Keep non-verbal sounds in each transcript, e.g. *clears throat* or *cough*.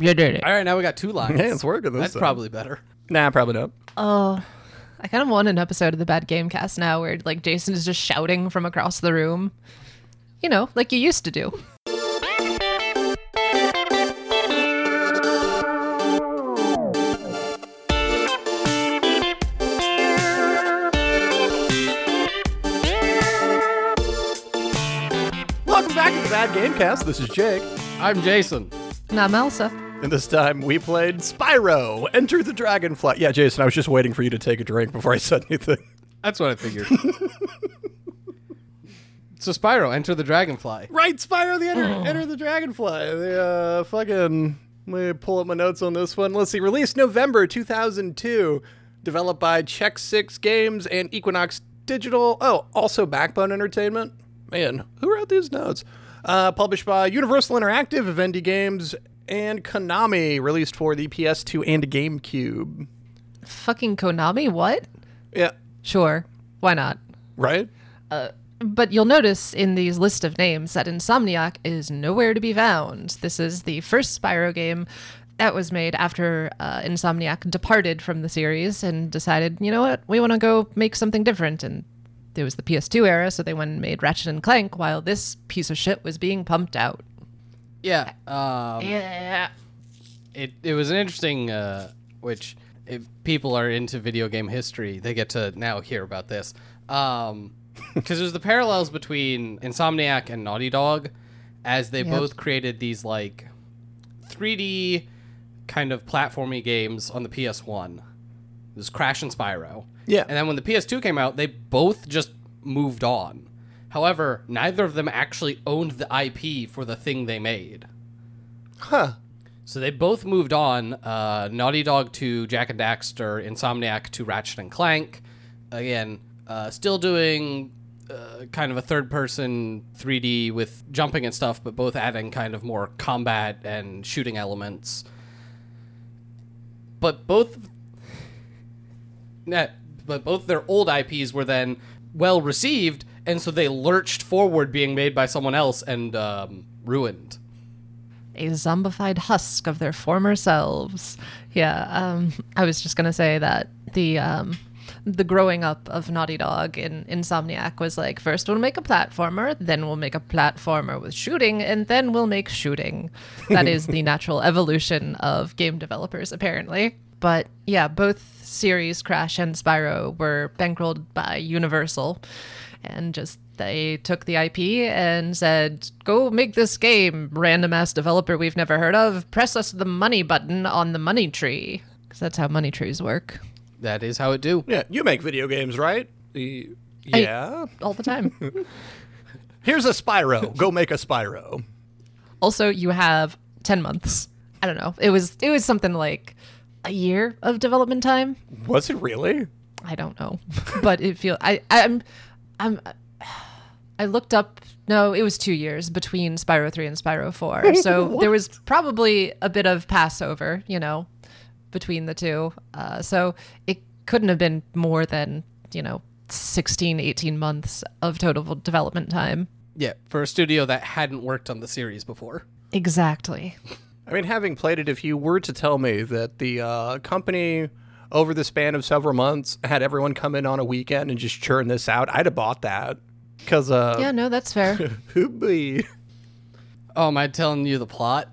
You did it. All right, now we got two lines. Hey, it's working this That's time. probably better. Nah, probably not. Oh, I kind of want an episode of the Bad Gamecast now where like Jason is just shouting from across the room. You know, like you used to do. Welcome back to the Bad Gamecast. This is Jake. I'm Jason. And I'm Elsa. And this time we played Spyro, Enter the Dragonfly. Yeah, Jason, I was just waiting for you to take a drink before I said anything. That's what I figured. *laughs* so Spyro, enter the dragonfly. Right, Spyro the Enter, Enter the Dragonfly. The uh, fucking. Let me pull up my notes on this one. Let's see. Released November 2002. Developed by Check Six Games and Equinox Digital. Oh, also Backbone Entertainment. Man, who wrote these notes? Uh, published by Universal Interactive, Vivendi Games, and Konami. Released for the PS2 and GameCube. Fucking Konami, what? Yeah, Sure. Why not? right? But you'll notice in these list of names that Insomniac is nowhere to be found. This is the first Spyro game that was made after uh, Insomniac departed from the series and decided, you know what, we want to go make something different. And it was the PS2 era, so they went and made Ratchet and Clank while this piece of shit was being pumped out. Yeah. Um, Yeah. it it was an interesting uh, which if people are into video game history they get to now hear about this um *laughs* because there's the parallels between insomniac and naughty dog as they Yep. both created these like 3d kind of platformy games on the ps1 it was crash and spyro Yeah. and then when the ps2 came out they both just moved on however neither of them actually owned the ip for the thing they made Huh. so they both moved on. Uh, Naughty Dog to Jak and Daxter, Insomniac to Ratchet and Clank. Again, uh, still doing uh, kind of a third-person 3D with jumping and stuff, but both adding kind of more combat and shooting elements. But both, *laughs* but both their old IPs were then well received, and so they lurched forward, being made by someone else and um, ruined. a zombified husk of their former selves. Yeah, um, I was just gonna say that the um, the growing up of Naughty Dog in Insomniac was like first we'll make a platformer, then we'll make a platformer with shooting, and then we'll make shooting. That is the *laughs* natural evolution of game developers, apparently. But yeah, both series Crash and Spyro were bankrolled by Universal, and just they took the IP and said, "Go make this game, random ass developer we've never heard of. Press us the money button on the money tree, because that's how money trees work That is how it do. Yeah, you make video games, right? The- I- yeah. *laughs* all the time." *laughs* Here's a Spyro. Go make a Spyro. also, you have ten months. I don't know. It was it was something like a year of development time. Was it really? I don't know, *laughs* but it feels I I'm I'm *sighs* I looked up. No, it was two years between Spyro three and Spyro four, *laughs* so there was probably a bit of Passover, you know, between the two. Uh, so it couldn't have been more than you know 16, 18 months of total development time. Yeah, for a studio that hadn't worked on the series before. Exactly. I mean, having played it, if you were to tell me that the uh, company over the span of several months had everyone come in on a weekend and just churn this out, I'd have bought that. Because, uh, Yeah, no, that's fair. *laughs* who be? Oh, am I telling you the plot?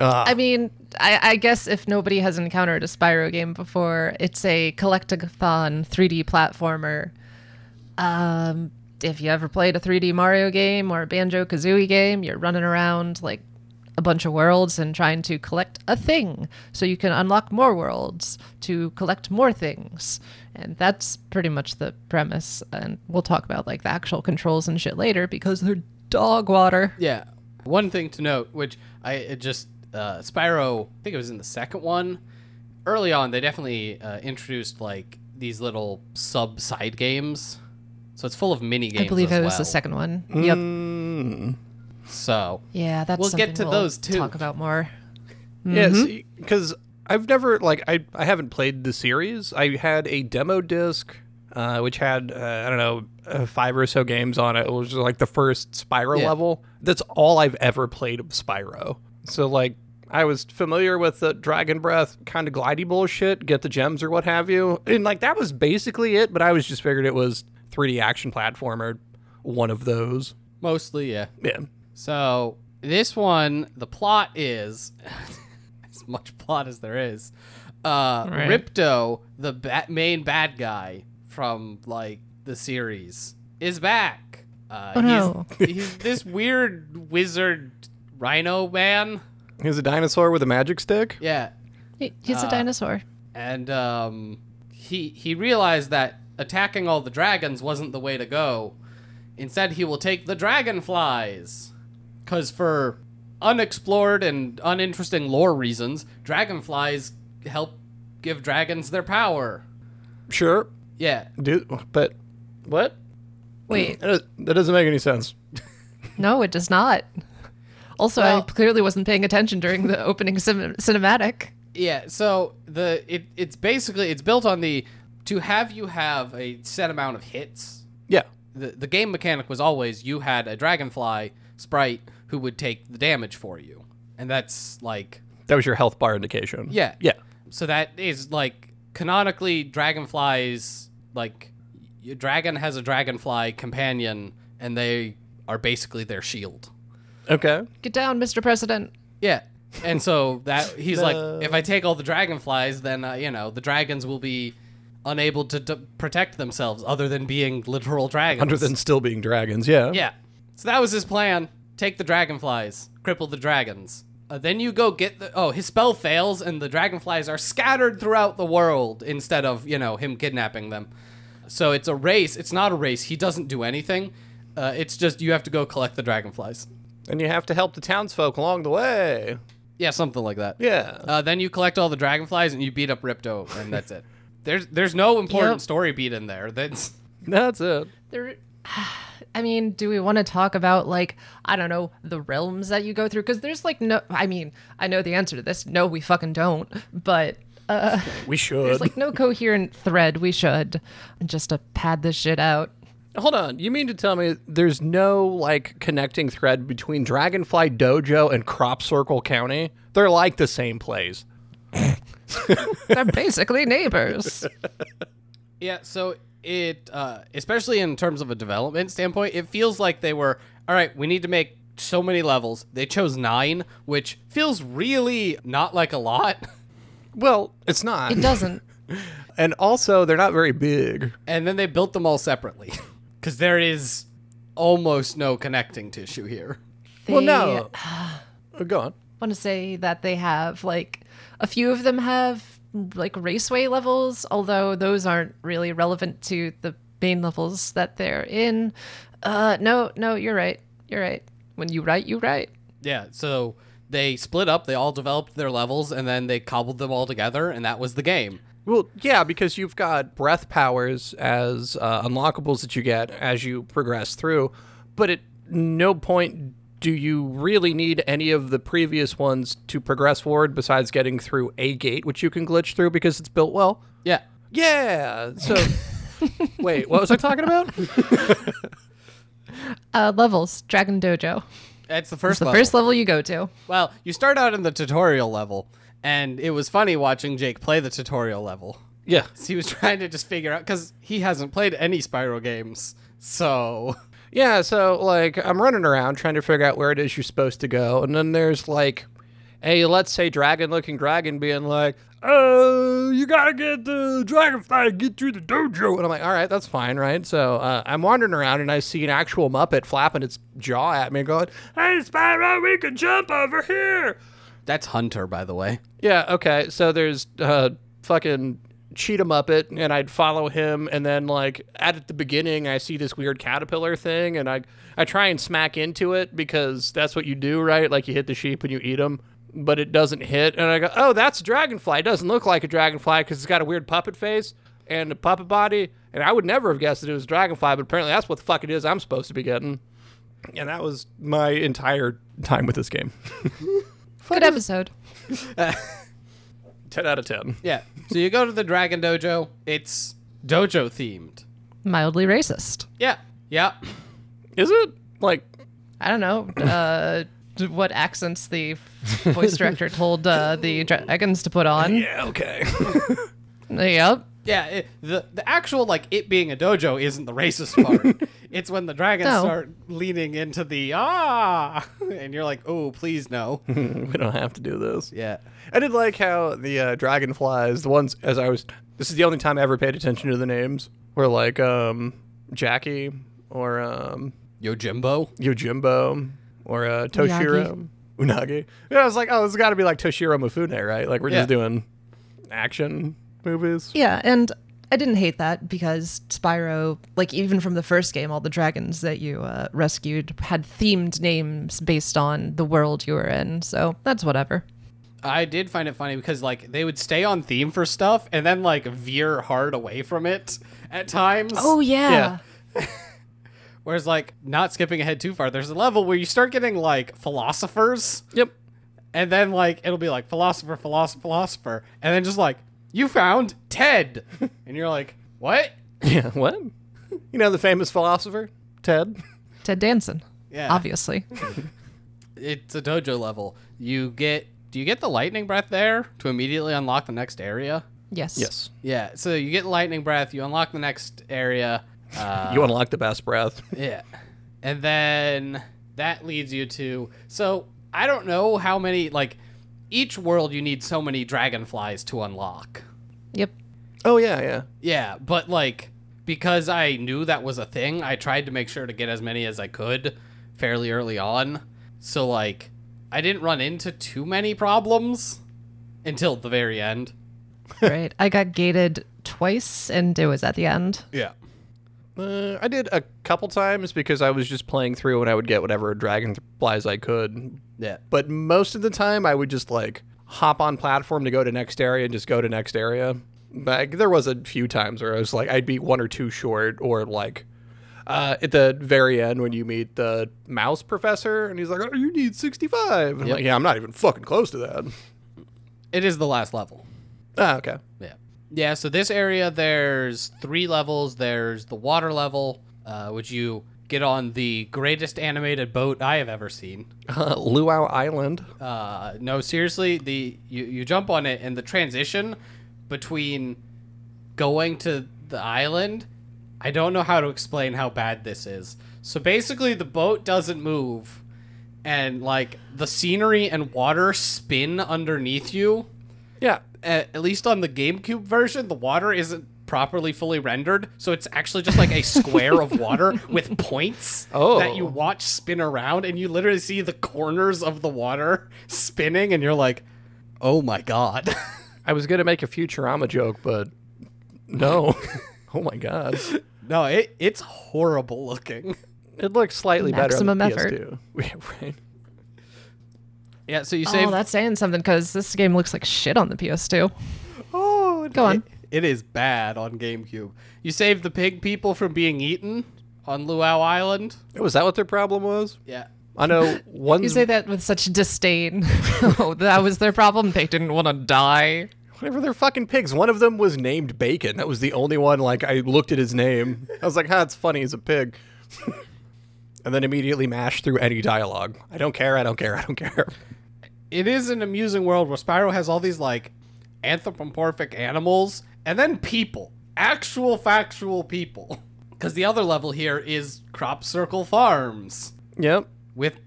I mean, I, I guess if nobody has encountered a Spyro game before, it's a collectathon 3D platformer. Um, if you ever played a 3D Mario game or a Banjo Kazooie game, you're running around like a bunch of worlds and trying to collect a thing so you can unlock more worlds to collect more things. And that's pretty much the premise. And we'll talk about like the actual controls and shit later because they're dog water. Yeah. One thing to note, which I it just uh, Spyro, I think it was in the second one. Early on, they definitely uh, introduced like these little sub side games. So it's full of mini games. I believe as it was the second one. Yep. So Yeah, that's We'll get to we'll those, too. Talk about more. Yes, because I've never, like, I, I haven't played the series. I had a demo disc, uh, which had, uh, I don't know, uh, five or so games on it. It was like the first Spyro Yeah. level. That's all I've ever played of Spyro. So, like, I was familiar with the Dragon Breath kind of glidey bullshit, get the gems or what have you. And like that was basically it, but I was just figured it was 3D action platformer, one of those. Mostly, yeah. Yeah. So this one, the plot is *laughs* as much plot as there is. Uh, Right. Ripto, the ba- main bad guy from like the series, is back. Uh, Oh, no. he's, he's this weird wizard rhino man. He's a dinosaur with a magic stick. Yeah, He- He's Uh, a dinosaur. and um, he he realized that attacking all the dragons wasn't the way to go. Instead, he will take the dragonflies, because for unexplored and uninteresting lore reasons, dragonflies help give dragons their power. Sure. Yeah, Do but what? Wait, That, does, that doesn't make any sense. *laughs* no, it does not. Also, I clearly wasn't paying attention during the opening cin- cinematic. yeah. So the it it's basically it's built on the to have you have a set amount of hits Yeah. the, the game mechanic was always you had a dragonfly sprite who would take the damage for you. And that's like That was your health bar indication. Yeah. Yeah. so that is like canonically dragonflies like your dragon has a dragonfly companion and they are basically their shield. Okay. Get down, Mr. President. Yeah. And so that he's like *laughs* if I take all the dragonflies then uh, you know the dragons will be unable to d- protect themselves other than being literal dragons. Other than still being dragons. Yeah. Yeah. So that was his plan. Take the dragonflies, cripple the dragons. Uh, then you go get the. Oh, his spell fails, and the dragonflies are scattered throughout the world instead of, you know, him kidnapping them. So it's a race. It's not a race. He doesn't do anything. Uh, it's just you have to go collect the dragonflies. And you have to help the townsfolk along the way. Yeah, something like that. Yeah. Uh, then you collect all the dragonflies and you beat up Ripto, and that's it. There's there's no important Yep. story beat in there. That's That's it. There, *sighs* I mean, do we want to talk about like I don't know the realms that you go through? Because there's like no. I mean, I know the answer to this. No, we fucking don't. But uh, We should. there's like no coherent thread. We should just to pad this shit out. Hold on. You mean to tell me there's no like connecting thread between Dragonfly Dojo and Crop Circle County? They're like the same place. *laughs* They're basically neighbors. *laughs* Yeah, so it, uh, especially in terms of a development standpoint, it feels like they were, all right, we need to make so many levels. They chose nine, which feels really not like a lot. *laughs* Well, it's not. It doesn't. *laughs* And also, they're not very big. And then they built them all separately. *laughs* Because there is almost no connecting tissue here. Well, no. Oh, Go on. want to say that they have like a few of them have like raceway levels, although those aren't really relevant to the main levels that they're in. Uh, no, no, you're right. You're right. When you write, you write. Yeah, so they split up, they all developed their levels, and then they cobbled them all together, and that was the game. Well, yeah, because you've got breath powers as uh, unlockables that you get as you progress through, but at no point do you really need any of the previous ones to progress forward besides getting through a gate, which you can glitch through because it's built well. Yeah. Yeah. So, *laughs* wait, what was I talking about? *laughs* Uh, levels, Dragon Dojo. That's the first The level. first level you go to. Well, you start out in the tutorial level, and it was funny watching Jake play the tutorial level. Yeah. *laughs* He was trying to just figure out because he hasn't played any Spyro games, so Yeah, so like I'm running around trying to figure out where it is you're supposed to go, and then there's like a let's say dragon looking dragon being like, "Oh, you gotta get the dragonfly to get through the dojo," and I'm like, "All right, that's fine, right?" So uh, I'm wandering around and I see an actual Muppet flapping its jaw at me, going, "Hey, Spyro, we can jump over here." that's Hunter, by the way. Yeah, okay. So there's uh fucking Cheetah Muppet and I'd follow him and then like at the beginning I see this weird caterpillar thing and I I try and smack into it because that's what you do, right? Like you hit the sheep and you eat them, but it doesn't hit and I go, "Oh, that's a dragonfly. It doesn't look like a dragonfly cuz it's got a weird puppet face and a puppet body." And I would never have guessed that it was a dragonfly, but apparently that's what the fuck it is I'm supposed to be getting. And that was my entire time with this game. *laughs* Good episode. *laughs* 10 out of 10. Yeah. So you go to the Dragon Dojo. It's dojo themed. Mildly racist. Yeah. Yeah. Is it? Like I don't know. Uh, what accents the voice director told uh, the dragons to put on. Yeah, okay. *laughs* Yep. Yeah, it, the the actual like it being a dojo isn't the racist part. *laughs* it's when the dragons No. start leaning into the ah, *laughs* and you're like, oh, please no. *laughs* we don't have to do this. yeah. I did like how the uh, dragonflies, the ones as I was. This is the only time I ever paid attention to the names. Were like um, Jackie or um, Yo Yojimbo. Yojimbo or uh, Toshiro Unagi. Yeah, I was like, oh, this has got to be like Toshiro Mifune, right? Like we're Yeah. just doing action movies. Yeah, and I didn't hate that because Spyro, like even from the first game, all the dragons that you uh, rescued had themed names based on the world you were in. So that's whatever. I did find it funny because like they would stay on theme for stuff and then like veer hard away from it at times. Oh yeah. *laughs* Whereas like not skipping ahead too far, there's a level where you start getting like philosophers Yep. and then like it'll be like philosopher, philosopher, philosopher, and then just like you found Ted, *laughs* and you're like, what? Yeah. What? *laughs* You know the famous philosopher Ted. Ted Danson. Yeah. Obviously. *laughs* It's a dojo level. You get do you get the lightning breath there to immediately unlock the next area? Yes. Yes. Yeah. So you get lightning breath, you unlock the next area. Uh, you unlock the best breath. Yeah. And then that leads you to so I don't know how many like each world you need so many dragonflies to unlock. Yep. Oh yeah, yeah. Yeah, but like because I knew that was a thing, I tried to make sure to get as many as I could fairly early on. So like I didn't run into too many problems until the very end. Right. I got gated twice and it was at the end. Yeah. Uh, I did a couple times because I was just playing through and I would get whatever dragonflies I could. Yeah. But most of the time, I would just like hop on platform to go to next area and just go to next area. Like there was a few times where I was like, I'd be one or two short, or like uh, at the very end when you meet the mouse professor and he's like, "Oh, you need 65." And I'm Yep. like, "Yeah, I'm not even fucking close to that." It is the last level. Ah, okay. Yeah. Yeah, so this area, there's three levels. There's the water level, uh, which you get on the greatest animated boat I have ever seen. Uh, *laughs* Luau Island. Uh, no, seriously, the you, you jump on it, and the transition between going to the island, I don't know how to explain how bad this is. So basically, the boat doesn't move, and like the scenery and water spin underneath you Yeah. at, at least on the GameCube version, the water isn't properly fully rendered, so it's actually just like a square of water *laughs* with points Oh. that you oh. watch spin around, and you literally see the corners of the water spinning, and you're like, "Oh my god!" *laughs* I was gonna make a Futurama joke, but no. *laughs* oh my god. no, it it's horrible looking. It looks slightly Maximum better on the effort. PS2. Right. Yeah, so you save. oh, that's saying something because this game looks like shit on the PS2. oh, Go on. It is bad on GameCube. You save the pig people from being eaten on Luau Island. Oh, was that what their problem was? Yeah. I know *laughs* one. You say that with such disdain. *laughs* oh, that was their problem. They didn't want to die. Whatever, they're fucking pigs. One of them was named Bacon. That was the only one. Like I looked at his name. I was like, "Ha, it's funny. He's a pig." *laughs* and then immediately mashed through any dialogue. I don't care. I don't care. I don't care. it is an amusing world where Spyro has all these like anthropomorphic animals and then people, actual factual people. Because the other level here is Crop Circle Farms Yep. with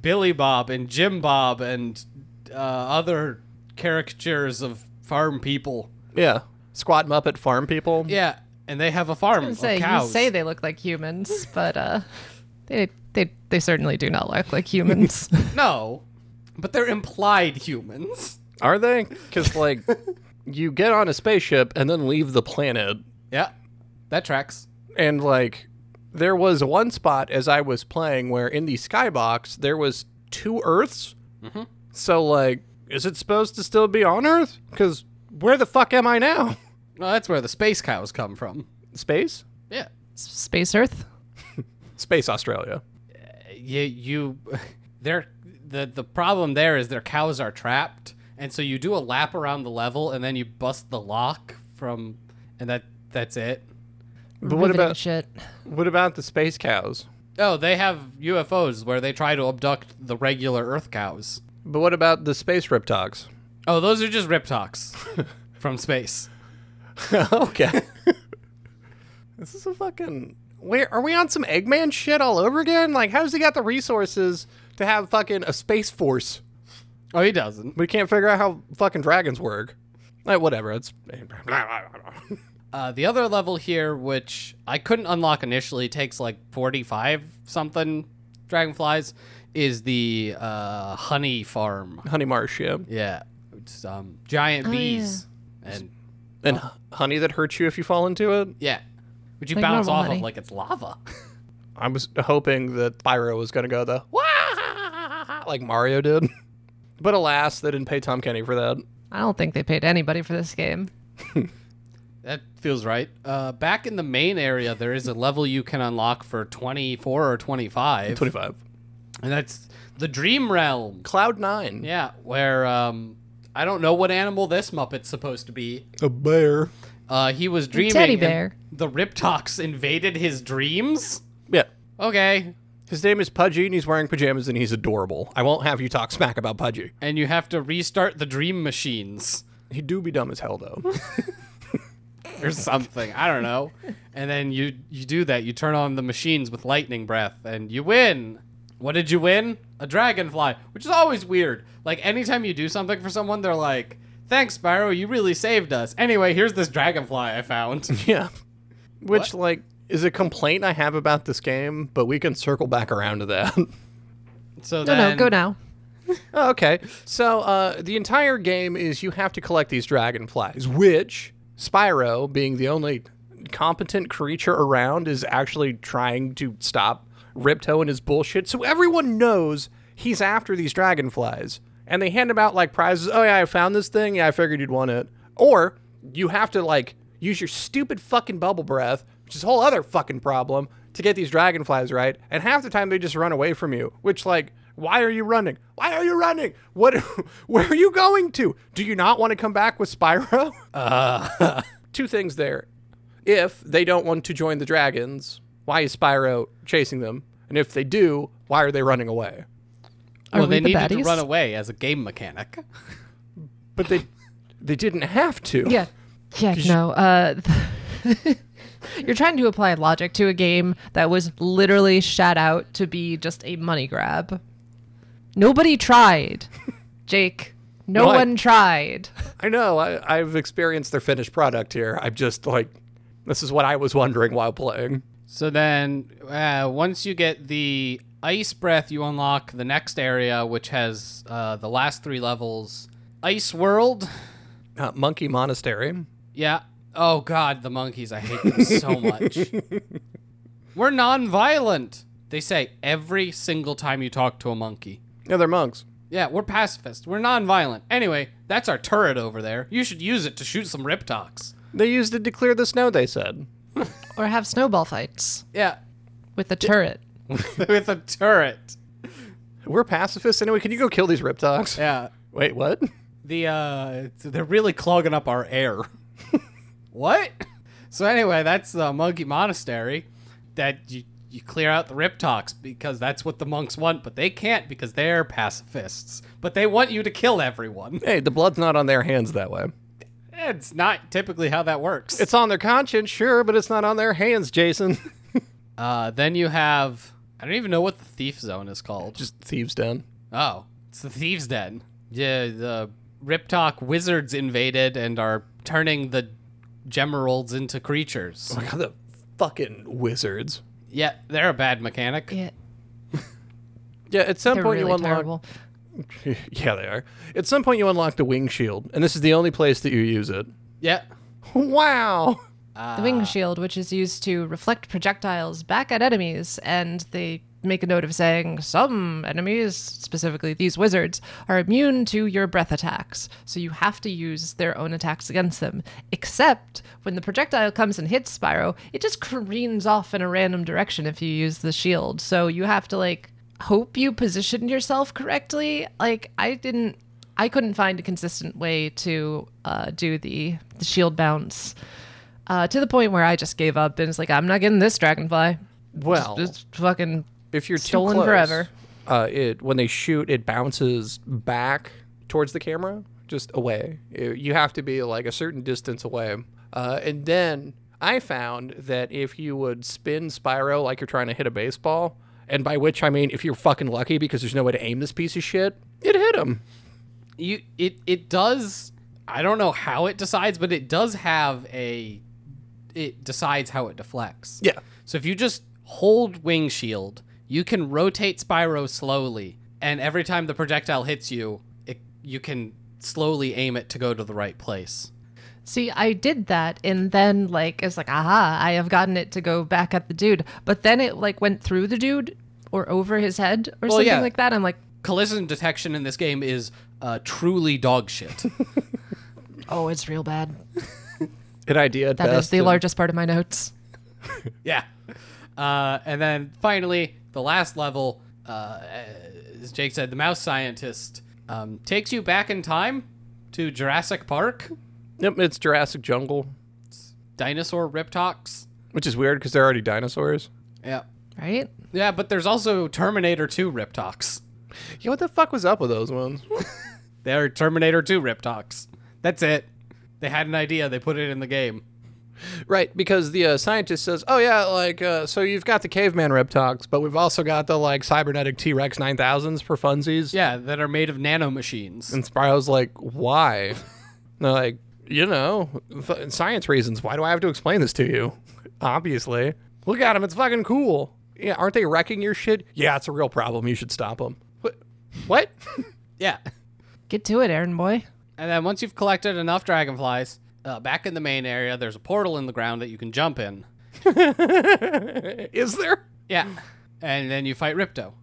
Billy Bob and Jim Bob and uh, other caricatures of farm people. Yeah. Squat Muppet farm people. Yeah, and they have a farm I of say you say they look like humans, but uh, they they they certainly do not look like humans. *laughs* no, but they're implied humans. Are they? Because like, you get on a spaceship and then leave the planet, Yeah, that tracks. and like, there was one spot as I was playing where in the skybox there was two Earths. Mm-hmm. So like, is it supposed to still be on Earth? Because where the fuck am I now? No, that's where the space cows come from. Space? Yeah. Space Earth. Space Australia. you you *laughs* they're the the problem there is their cows are trapped and so you do a lap around the level and then you bust the lock from and that that's it But what about shit? what about the space cows? Oh, they have UFOs where they try to abduct the regular Earth cows. But what about the space Riptox? Oh, those are just Riptox *laughs* from space. *laughs* okay. this is a fucking. Where are we on some Eggman shit all over again? Like, how's he got the resources to have fucking a space force? Oh, he doesn't. We can't figure out how fucking dragons work. Like, whatever. It's. *laughs* Uh, the other level here, which I couldn't unlock initially, takes like 45 something dragonflies, is the uh, honey farm. Honey Marsh, yeah. Yeah. It's um, giant Oh, bees. And And h- honey that hurts you if you fall into it. yeah. Which you Like bounce normal off honey. of like it's lava. I was hoping that Pyro was going to go the "Wah!" like Mario did. But alas, they didn't pay Tom Kenny for that. I don't think they paid anybody for this game. *laughs* that feels right. Uh, back in the main area, there is a level you can unlock for 24 or 25. 25. And that's the Dream Realm. Cloud 9. Yeah, where um, I don't know what animal this Muppet's supposed to be. A bear. Uh, he was dreaming. teddy and bear. The Riptox invaded his dreams. Yeah. Okay, His name is Pudgy and he's wearing pajamas and he's adorable. I won't have you talk smack about Pudgy. and you have to restart the dream machines He do be dumb as hell though. *laughs* or something. I don't know. And then you you do that. You turn on the machines with lightning breath, and you win. What did you win? A dragonfly, which is always weird. Like anytime you do something for someone, they're like, "Thanks, Spyro, you really saved us." Anyway, here's this dragonfly I found. *laughs* yeah. Which like is a complaint I have about this game, but we can circle back around to that. *laughs* So No, then, no, go now. Oh, okay. So uh, the entire game is you have to collect these dragonflies, which Spyro, being the only competent creature around, is actually trying to stop Ripto and his bullshit. So everyone knows he's after these dragonflies. And they hand them out like prizes. Oh, yeah, I found this thing. Yeah, I figured you'd want it. Or you have to like use your stupid fucking bubble breath, which is a whole other fucking problem, to get these dragonflies right. And half the time they just run away from you, which like why are you running? Why are you running? What? *laughs* Where are you going to? Do you not want to come back with Spyro? *laughs* Uh. *laughs* Two things there. If they don't want to join the dragons, why is Spyro chasing them? And if they do, why are they running away? Are well, we they the needed to run away as a game mechanic. *laughs* But they they didn't have to. Yeah. Yeah, no. Uh, *laughs* you're trying to apply logic to a game that was literally shat out to be just a money grab. Nobody tried. *laughs* Jake, no No, I- one tried. I know. I, I've experienced their finished product here. I'm just like, this is what I was wondering while playing. So then, uh, once you get the ice breath, you unlock the next area, which has uh, the last three levels. Ice World. Uh, Monkey Monastery. Yeah. Oh God, the monkeys! I hate them so much. *laughs* We're non-violent. They say every single time you talk to a monkey. Yeah, they're monks. Yeah, we're pacifist. We're non-violent. Anyway, that's our turret over there. You should use it to shoot some riptox. They used it to clear the snow, they said. Or have snowball fights Yeah, with the turret. *laughs* with a turret. We're pacifists anyway. Can you go kill these Riptox? Yeah. Wait, what? The uh they're really clogging up our air. *laughs* what? So anyway, that's the monkey monastery that you you clear out the riptox because that's what the monks want, but they can't because they're pacifists. But they want you to kill everyone. Hey, the blood's not on their hands that way. It's not typically how that works. It's on their conscience, sure, but it's not on their hands, Jason. *laughs* uh then you have I don't even know what the thief zone is called. Just thieves' den. Oh, it's the thieves' den. Yeah, the Riptalk wizards invaded and are turning the gemeralds into creatures. Oh my god, the fucking wizards. Yeah, they're a bad mechanic. Yeah, *laughs* Yeah, at some they're point you really unlock. terrible. *laughs* yeah, they are. At some point you unlock the wing shield, and this is the only place that you use it. Yeah. *laughs* Wow. The wing shield, which is used to reflect projectiles back at enemies, and they make a note of saying some enemies, specifically these wizards, are immune to your breath attacks, so you have to use their own attacks against them. Except when the projectile comes and hits Spyro, it just careens off in a random direction if you use the shield. So you have to like hope you position yourself correctly. Like I didn't I couldn't find a consistent way to uh, do the, the shield bounce uh, to the point where I just gave up and it's like, I'm not getting this dragonfly. Well, It's fucking if you're stolen too close, forever. uh, it when they shoot, it bounces back towards the camera, just away. You you have to be like a certain distance away, uh, and then I found that if you would spin Spyro like you're trying to hit a baseball, and by which I mean if you're fucking lucky because there's no way to aim this piece of shit, it hit him. you it it does I don't know how it decides, but it does have a it decides how it deflects. Yeah. So if you just hold wing shield, you can rotate Spyro slowly, and every time the projectile hits you, it, you can slowly aim it to go to the right place. See, I did that, and then like it's like, aha, I have gotten it to go back at the dude. But then it like went through the dude or over his head or Well, something yeah. like that. I'm like, Collision detection in this game is uh, truly dog shit. *laughs* *laughs* oh, it's real bad. An idea at That is best. the and- largest part of my notes. *laughs* yeah. Uh, and then finally, the last level, uh, as Jake said, the mouse scientist um, takes you back in time to Jurassic Park, Yep, it's Jurassic Jungle, dinosaur Riptox. which is weird because they're already dinosaurs. Yeah. Right? Yeah, but there's also Terminator 2 Riptox. Yeah, what the fuck was up with those ones? *laughs* They're Terminator 2 Riptox. That's it. They had an idea, they put it in the game. Right, because the uh, scientist says, "Oh yeah, like uh, so you've got the caveman reptox, but we've also got the like cybernetic T Rex nine thousands for funsies." Yeah, that are made of nanomachines. And Spyro's like, "Why?" And they're like, "You know, f- science reasons. Why do I have to explain this to you? Obviously, look at him. It's fucking cool. Yeah, aren't they wrecking your shit? Yeah, it's a real problem. You should stop them. What? What? *laughs* Yeah. Get to it, Aaron boy. And then once you've collected enough dragonflies, uh, back in the main area, there's a portal in the ground that you can jump in. Is there? Yeah. And then you fight Ripto.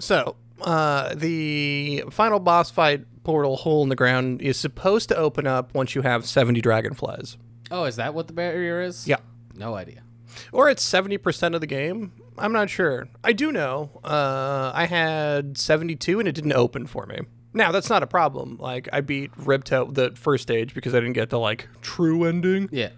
So, uh, the final boss fight portal hole in the ground is supposed to open up once you have 70 dragonflies. Oh, is that what the barrier is? Yeah. No idea. Or it's 70% of the game. I'm not sure. I do know. Uh, I had 72 and it didn't open for me. Now, that's not a problem. Like, I beat Ripto the first stage because I didn't get the, like, true ending. Yeah.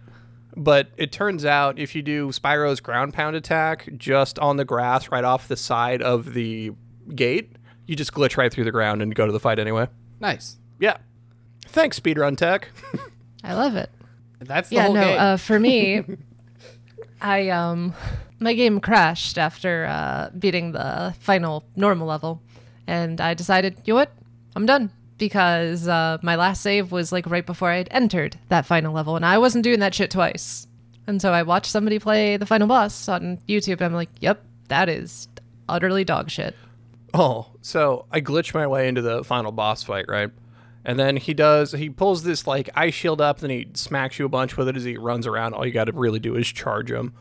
But it turns out if you do Spyro's ground pound attack just on the grass right off the side of the gate, you just glitch right through the ground and go to the fight anyway. Nice. Yeah. Thanks, speedrun tech. *laughs* I love it. That's the yeah, whole no, game. uh, for me, *laughs* I um, my game crashed after uh, beating the final normal level, and I decided, you know what, I'm done because uh, my last save was like right before I'd entered that final level, and I wasn't doing that shit twice. And so I watched somebody play the final boss on YouTube, and I'm like, yep, that is utterly dog shit. Oh, so I glitch my way into the final boss fight, right? And then he does, he pulls this like ice shield up, then he smacks you a bunch with it as he runs around. All you got to really do is charge him.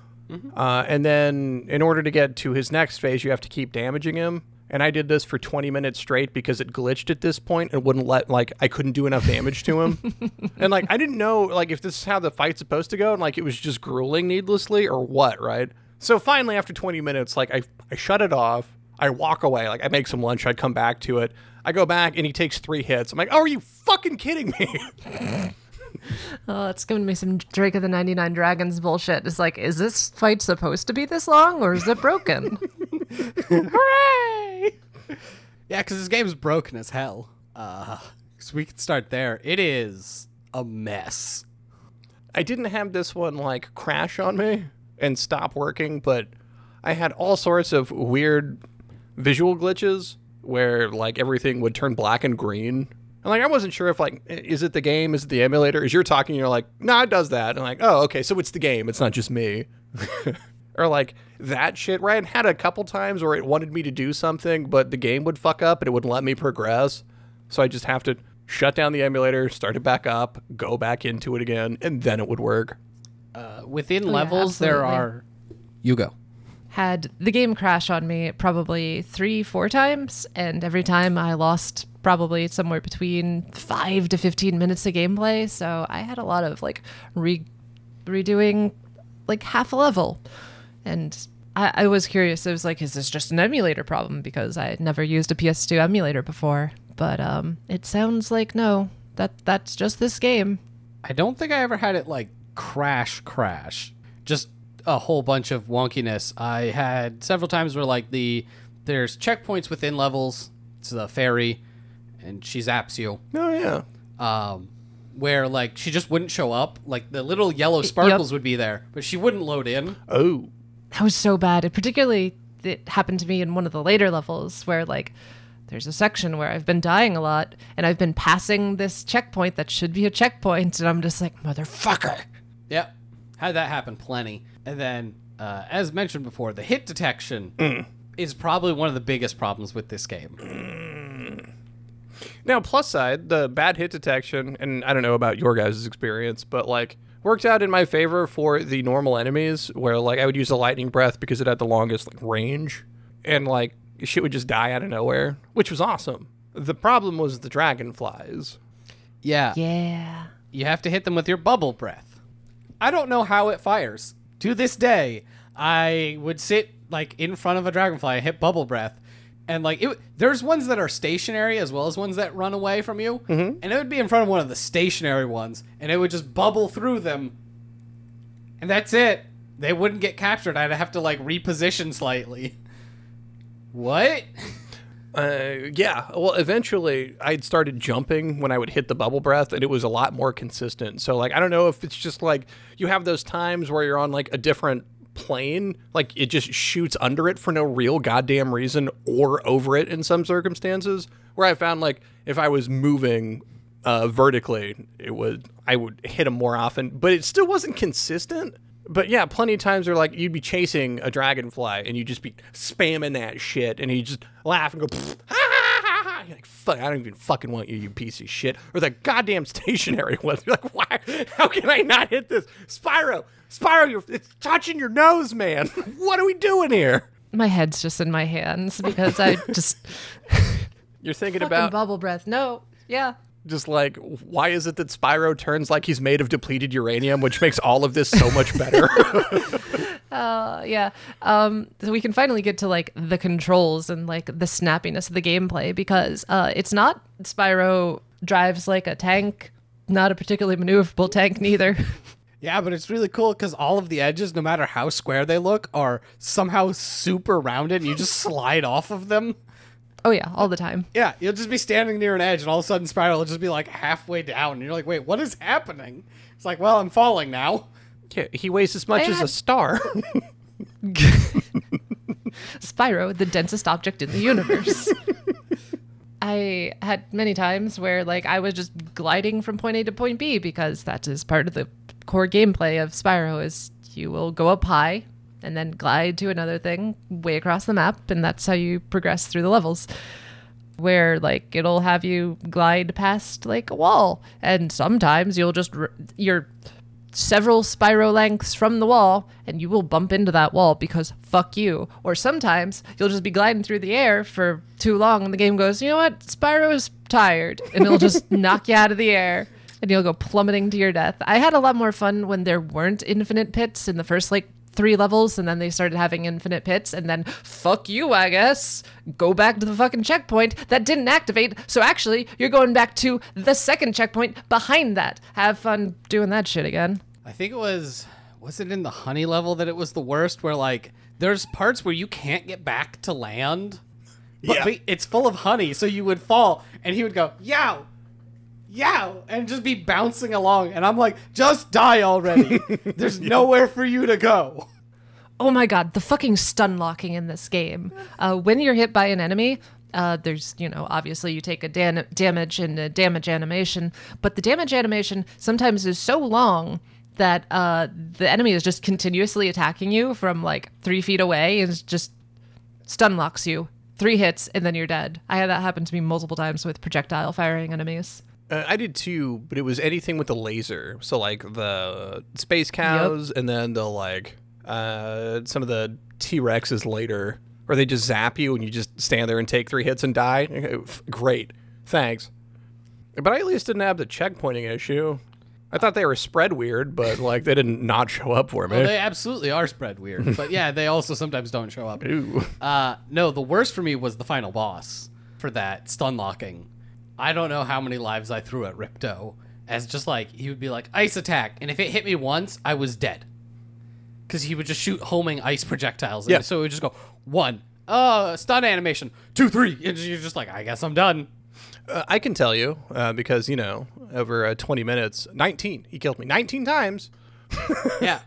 Uh, and then in order to get to his next phase, you have to keep damaging him. And I did this for 20 minutes straight because it glitched at this point and wouldn't let, like, I couldn't do enough damage to him. *laughs* and, like, I didn't know, like, if this is how the fight's supposed to go and, like, it was just grueling needlessly or what, right? So finally, after 20 minutes, like, I, I shut it off. I walk away. Like, I make some lunch. I come back to it. I go back and he takes three hits. I'm like, oh, are you fucking kidding me? *laughs* Oh, it's giving me some Drake of the 99 Dragons bullshit. It's like, is this fight supposed to be this long or is it broken? *laughs* Hooray! *laughs* yeah, because this game's broken as hell. Uh, so we can start there. It is a mess. I didn't have this one like crash on me and stop working, but I had all sorts of weird visual glitches where like everything would turn black and green. And like I wasn't sure if like is it the game, is it the emulator? As you're talking, you're like, nah, it does that. And I'm like, oh, okay, so it's the game, it's not just me. *laughs* or like that shit where I had a couple times where it wanted me to do something, but the game would fuck up and it wouldn't let me progress. So I just have to shut down the emulator, start it back up, go back into it again, and then it would work. Uh, within yeah, levels, there are. You go. had the game crash on me probably three, four times, and every time I lost probably somewhere between five to 15 minutes of gameplay. So I had a lot of like re- redoing like half a level. And I, I was curious. I was like, is this just an emulator problem? Because I had never used a PS2 emulator before. But um, it sounds like no, that that's just this game. I don't think I ever had it like crash, crash. Just a whole bunch of wonkiness. I had several times where like the there's checkpoints within levels. It's the fairy, and she zaps you. Oh yeah. Um, where like she just wouldn't show up. Like the little yellow sparkles would be there, but she wouldn't load in. Oh. That was so bad. It particularly it happened to me in one of the later levels where like there's a section where I've been dying a lot and I've been passing this checkpoint that should be a checkpoint and I'm just like motherfucker. Yep, had that happen plenty. And then, uh, as mentioned before, the hit detection is probably one of the biggest problems with this game. Now, plus side, the bad hit detection, and I don't know about your guys' experience, but like worked out in my favor for the normal enemies, where like I would use a lightning breath because it had the longest like range, and like shit would just die out of nowhere, which was awesome. The problem was the dragonflies. Yeah, Yeah. you have to hit them with your bubble breath. I don't know how it fires. To this day, I would sit like in front of a dragonfly and hit bubble breath, and like it, there's ones that are stationary as well as ones that run away from you, and it would be in front of one of the stationary ones, and it would just bubble through them, and that's it. They wouldn't get captured. I'd have to like reposition slightly. What? Uh, yeah. Well, eventually I'd started jumping when I would hit the bubble breath, and it was a lot more consistent. So, like, I don't know if it's just like you have those times where you're on like a different plane, like it just shoots under it for no real goddamn reason, or over it in some circumstances. Where I found like if I was moving uh, vertically, it would I would hit them more often, but it still wasn't consistent. But yeah, plenty of times where like you'd be chasing a dragonfly and you'd just be spamming that shit, and he'd just laugh and go. "Pfft, ha, ha, ha, ha." You're like, fuck, I don't even fucking want you, you piece of shit. Or the goddamn *laughs* stationary one. You're like, why? How can I not hit this? Spyro, Spyro, you're, it's touching your nose, man. *laughs* what are we doing here? My head's just in my hands because I *laughs* just You're thinking fucking about bubble breath. No. Yeah. Just like, why is it that Spyro turns like he's made of depleted uranium, which makes all of this so much better? *laughs* *laughs* Uh, yeah. Um, so we can finally get to like the controls and like the snappiness of the gameplay because uh, it's not Spyro drives like a tank, not a particularly maneuverable tank neither. *laughs* Yeah, but it's really cool because all of the edges, no matter how square they look, are somehow super rounded. And you just slide off of them. Oh yeah, all the time. Yeah, you'll just be standing near an edge, and all of a sudden, Spyro will just be like halfway down, and you're like, "Wait, what is happening?" It's like, "Well, I'm falling now." yeah, he weighs as much I as a star. *laughs* Spyro, the densest object in the universe. *laughs* I had many times where like I was just gliding from point A to point B because that is part of the core gameplay of Spyro is you will go up high and then glide to another thing way across the map and that's how you progress through the levels. Where like it'll have you glide past like a wall and sometimes you'll just r- you're several Spyro lengths from the wall and you will bump into that wall because fuck you. Or sometimes you'll just be gliding through the air for too long and the game goes, you know what, Spyro is tired and it'll just *laughs* knock you out of the air and you'll go plummeting to your death. I had a lot more fun when there weren't infinite pits in the first like three levels and then they started having infinite pits and then fuck you i guess. Go back to the fucking checkpoint that didn't activate. So actually you're going back to the second checkpoint behind that. Have fun doing that shit again. I think it was was it in the honey level that it was the worst, where like there's parts where you can't get back to land, but, Yeah. but it's full of honey, so you would fall, and he would go yow, yow, and just be bouncing along, and I'm like, just die already. *laughs* There's nowhere for you to go. Oh my god, the fucking stun locking in this game. Uh, when you're hit by an enemy, uh, there's, you know, obviously you take a dan- damage and a damage animation, but the damage animation sometimes is so long that uh, the enemy is just continuously attacking you from like three feet away and just stun locks you. Three hits and then you're dead. I had that happen to me multiple times with projectile firing enemies. Uh, I did too, but it was anything with the laser. So like the space cows, and then the like uh, some of the T Rexes later, where they just zap you and you just stand there and take three hits and die. Great, thanks. But I at least didn't have the checkpointing issue. I thought they were spread weird, but like they didn't not show up for me. Well, they absolutely are spread weird, *laughs* but yeah, they also sometimes don't show up. Ooh. Uh, no, the worst for me was the final boss for that stun locking. I don't know how many lives I threw at Ripto, as just like he would be like ice attack, and if it hit me once, I was dead. because he would just shoot homing ice projectiles. Yeah. So it would just go one, uh, stun animation, two, three, and you're just like, I guess I'm done. Uh, I can tell you uh, because you know over uh, 20 minutes, 19. He killed me 19 times. *laughs* Yeah,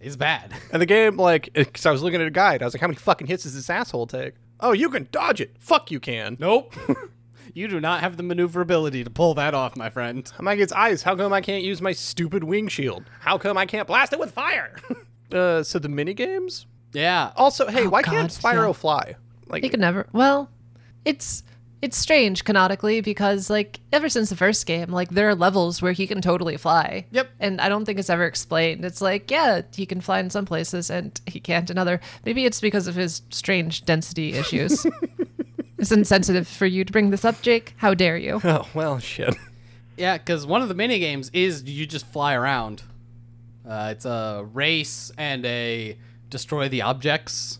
it's bad. And the game, like, because I was looking at a guide, I was like, how many fucking hits does this asshole take? Oh, you can dodge it. Fuck, you can. Nope. *laughs* you do not have the maneuverability to pull that off, my friend. I'm like, it's ice. How come I can't use my stupid wing shield? How come I can't blast it with fire? *laughs* uh, so the mini games. Yeah. Also, hey, Oh, why can't God, Spyro yeah. fly? Like, He could never. Well, it's it's strange canonically because like ever since the first game, like there are levels where he can totally fly. Yep. And I don't think it's ever explained. It's like yeah, he can fly in some places and he can't in other. Maybe it's because of his strange density issues. *laughs* it's insensitive for you to bring this up, Jake. How dare you? *laughs* oh well, shit. Yeah, because one of the mini games is you just fly around. Uh, it's a race and a destroy the objects.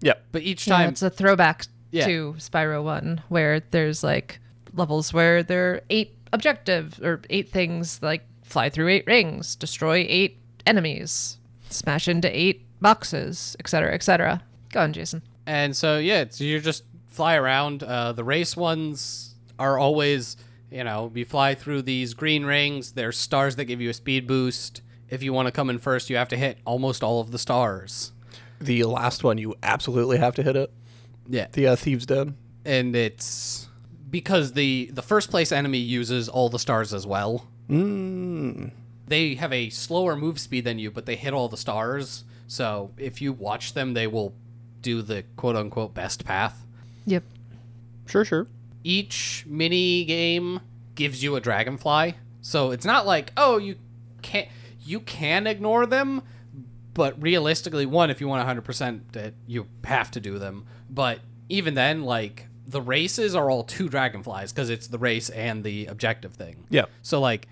yep. But each Yeah, time, it's a throwback Yeah. to Spyro One, where there's like levels where there are eight objectives or eight things, like fly through eight rings, destroy eight enemies, smash into eight boxes, etc., etc. Go on, Jason. and so yeah, it's, you just fly around. Uh, the race ones are always, you know, you fly through these green rings. There's stars that give you a speed boost. If you want to come in first, you have to hit almost all of the stars. The last one, you absolutely have to hit it. Yeah, The uh, Thieves Den. and it's because the the first place enemy uses all the stars as well. Mm. They have a slower move speed than you, but they hit all the stars. So if you watch them, they will do the quote unquote best path. Yep. Sure, sure. Each mini game gives you a dragonfly. So it's not like, oh, you can't you can ignore them, but realistically, one, if you want 100% it, you have to do them. But even then, like the races are all two dragonflies because it's the race and the objective thing. Yeah. So like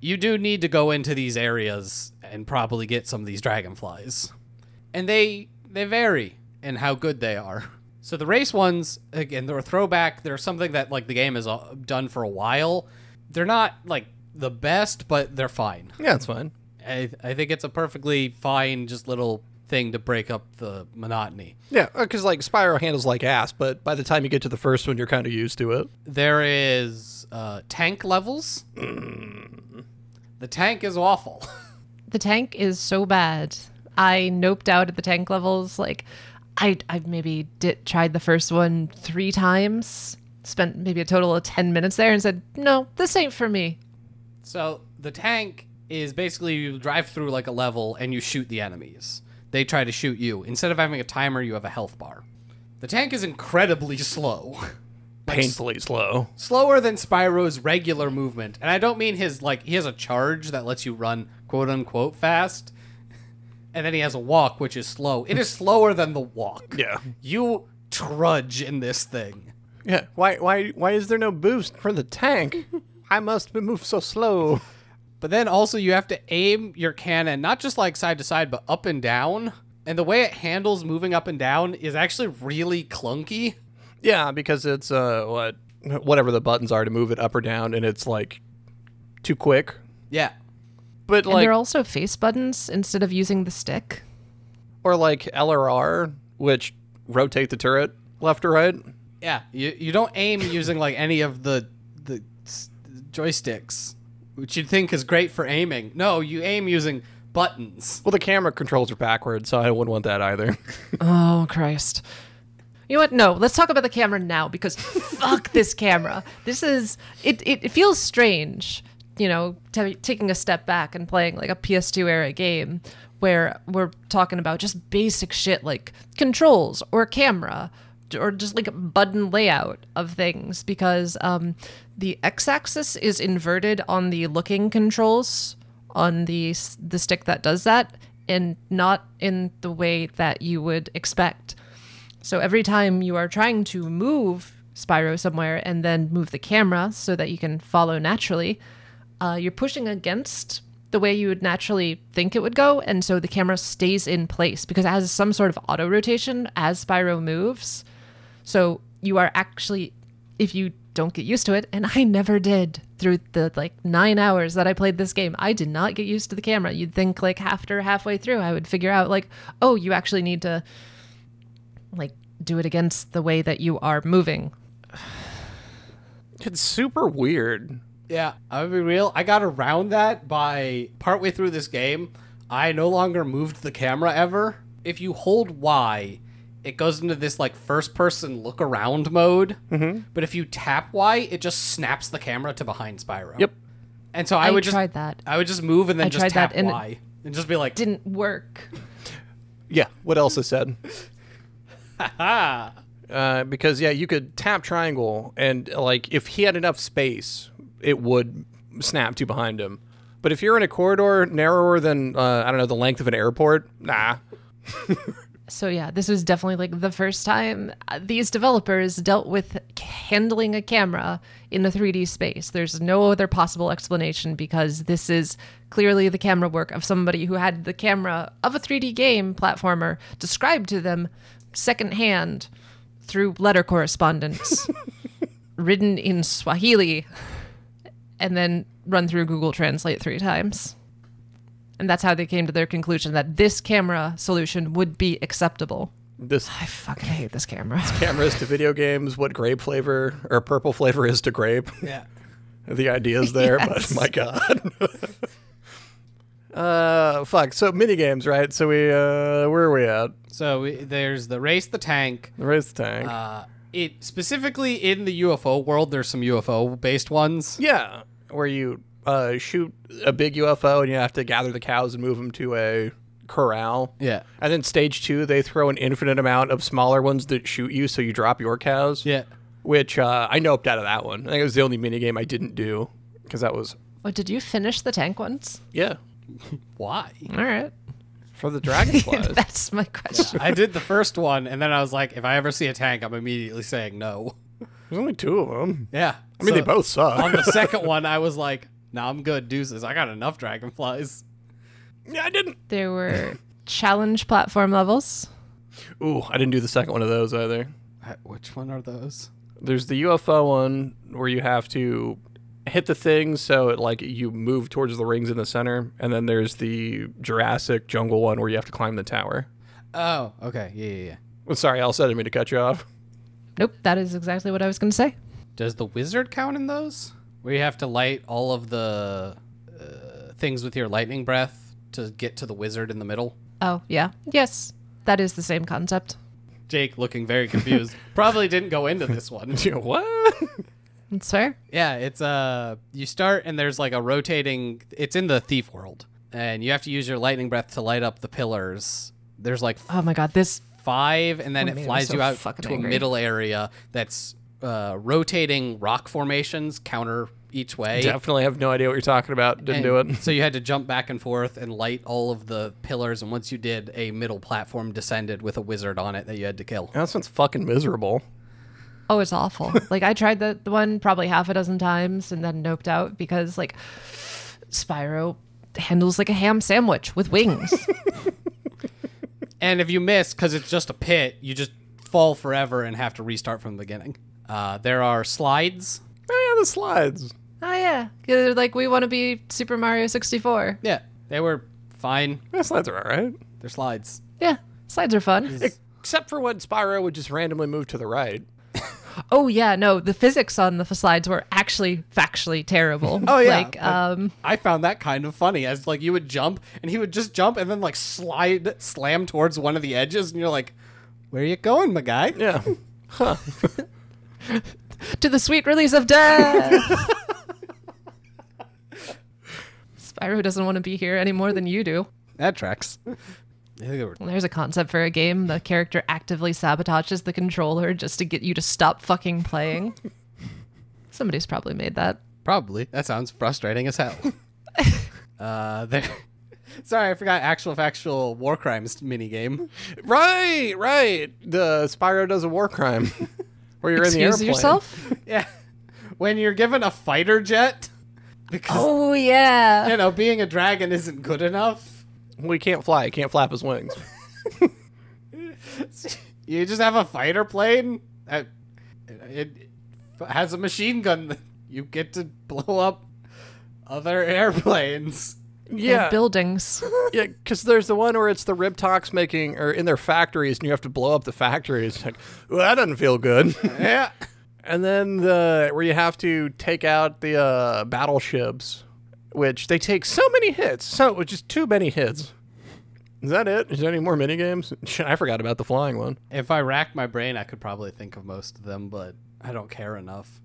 you do need to go into these areas and probably get some of these dragonflies. And they they vary in how good they are. *laughs* So the race ones again they're a throwback, they're something that like the game has uh, done for a while. They're not like the best, but they're fine. Yeah, it's fine. I I think it's a perfectly fine just little thing to break up the monotony. Yeah, because like Spyro handles like ass, but by the time you get to the first one, you're kind of used to it. There is uh, tank levels. the tank is awful. *laughs* The tank is so bad. I noped out at the tank levels. Like, I I maybe did tried the first one three times. Spent maybe a total of ten minutes there and said, "No, this ain't for me." So the tank is basically you drive through like a level and you shoot the enemies. They try to shoot you. Instead of having a timer, you have a health bar. The tank is incredibly *laughs* slow. Like, Painfully slow. slower than Spyro's regular movement. And I don't mean his like he has a charge that lets you run quote unquote fast. And then he has a walk which is slow. It is slower than the walk. *laughs* Yeah. You trudge in this thing. Yeah. Why? Why? Why is there no boost for the tank? *laughs* I must move so slow. But then also you have to aim your cannon not just like side to side but up and down. And the way it handles moving up and down is actually really clunky. Yeah, because it's uh what whatever the buttons are to move it up or down, and it's like too quick. Yeah. But And like, there are also face buttons instead of using the stick. or like LRR, which rotate the turret left or right. Yeah, you, you don't aim using like any of the the joysticks, which you'd think is great for aiming. No, you aim using buttons. Well, the camera controls are backwards, so I wouldn't want that either. *laughs* Oh Christ. You know what? No, let's talk about the camera now because *laughs* fuck this camera. This is it. It, it feels strange, you know, t- taking a step back and playing like a PS2 era game where we're talking about just basic shit like controls or camera or just like button layout of things because um, the x-axis is inverted on the looking controls on the the stick that does that and not in the way that you would expect. So every time you are trying to move Spyro somewhere and then move the camera so that you can follow naturally, uh, you're pushing against the way you would naturally think it would go, and so the camera stays in place because it has some sort of auto rotation as Spyro moves. So you are actually, if you don't get used to it. And I never did through the like nine hours that I played this game. I did not get used to the camera. You'd think like after halfway through, I would figure out like, oh, you actually need to like do it against the way that you are moving. *sighs* It's super weird. Yeah, I'll be real. I got around that by partway through this game. I no longer moved the camera ever. If you hold Y, it goes into this like first person look around mode. Mm-hmm. But if you tap Y, it just snaps the camera to behind Spyro. Yep. And so I, I would just tried that. I would just move and then I just tap and Y and just be like, Didn't work. *laughs* Yeah. What else is said? ah. *laughs* Uh, because yeah, you could tap triangle, and like if he had enough space, it would snap to behind him. But if you're in a corridor narrower than uh, I don't know the length of an airport, nah. *laughs* So yeah, this was definitely like the first time uh, these developers dealt with handling a camera in a 3D space. There's no other possible explanation because this is clearly the camera work of somebody who had the camera of a 3D game platformer described to them secondhand through letter correspondence *laughs* written in Swahili and then run through Google Translate 3 times. And that's how they came to their conclusion that this camera solution would be acceptable. This I fucking hate this camera. This *laughs* camera is to video games what grape flavor or purple flavor is to grape. Yeah. the idea's there, Yes. but my god. *laughs* uh, fuck. So mini games, right? So we, uh, where are we at? So we, there's the race the tank. Raise the tank. Uh, it specifically in the UFO world. There's some UFO based ones. yeah, where you uh, shoot a big UFO and you have to gather the cows and move them to a corral. Yeah. And then stage two, they throw an infinite amount of smaller ones that shoot you, so you drop your cows. Yeah. Which uh, I noped out of that one. I think it was the only mini game I didn't do because that was What did you finish the tank ones? yeah *laughs* Why? All right. For the *laughs* dragonflies. That's my question. I did the first one, and then I was like, if I ever see a tank, I'm immediately saying no. There's only two of them. Yeah. I mean, they both suck. on the *laughs* second one, I was like, nah, I'm good. Deuces. I got enough dragonflies. yeah, I didn't. There were challenge platform levels. Ooh, I didn't do the second one of those either. Uh, Which one are those? There's the UFO one where you have to hit the thing so it like you move towards the rings in the center, and then there's the Jurassic jungle one where you have to climb the tower. Oh, okay. Yeah, yeah, yeah. Well, sorry, Elsa, I didn't mean to cut you off. Nope, that is exactly what I was going to say. Does the wizard count in those? Where you have to light all of the uh, things with your lightning breath to get to the wizard in the middle? Oh, yeah. Yes, that is the same concept. Jake, looking very confused, *laughs* probably didn't go into this one. *laughs* What? That's fair. Yeah, it's uh you start and there's like a rotating it's in the thief world. And you have to use your lightning breath to light up the pillars. There's like Oh my god, this five and then Oh, it man, flies so you out fucking to a middle area that's uh, rotating rock formations counter each way. Definitely have no idea what you're talking about. Didn't do it. So you had to jump back and forth and light all of the pillars and once you did a middle platform descended with a wizard on it that you had to kill. That sounds fucking miserable. Oh, it's awful. *laughs* like I tried the, the one probably half a dozen times and then noped out because like Spyro handles like a ham sandwich with wings. *laughs* And if you miss, because it's just a pit, you just fall forever and have to restart from the beginning. Uh, there are slides. Oh yeah, the slides. oh yeah, they're like we want to be Super Mario 64. Yeah, they were fine. Yeah, slides are all right. They're slides. Yeah, slides are fun. Except for when Spyro would just randomly move to the right. Oh yeah, no, the physics on the slides were actually factually terrible. Oh, yeah. like um, I found that kind of funny as like you would jump and he would just jump and then like slide, slam towards one of the edges, and you're like, "Where are you going, my guy?" Yeah. *laughs* to the sweet release of death. *laughs* Spyro doesn't want to be here any more than you do. That tracks. Were- There's a concept for a game. The character actively sabotages the controller just to get you to stop fucking playing. *laughs* Somebody's probably made that. Probably. That sounds frustrating as hell. *laughs* uh, there. *laughs* Sorry, I forgot actual factual war crimes mini game. right, right. The Spyro does a war crime where you're in the Excuse airplane. yourself? Yeah, when you're given a fighter jet, because Oh yeah. you know being a dragon isn't good enough. Well, he can't fly. He can't flap his wings. *laughs* You just have a fighter plane. That it, has a machine gun. That you get to blow up other airplanes. Yeah, buildings. *laughs* yeah, because there's the one where it's the Riptocs making or in their factories, and you have to blow up the factories. Like, well, that doesn't feel good. Yeah. *laughs* and then the where you have to take out the uh, battleships, which they take so many hits, so just too many hits. Is that it? Is there any more mini games? I forgot about the flying one. If I rack my brain, I could probably think of most of them, but I don't care enough.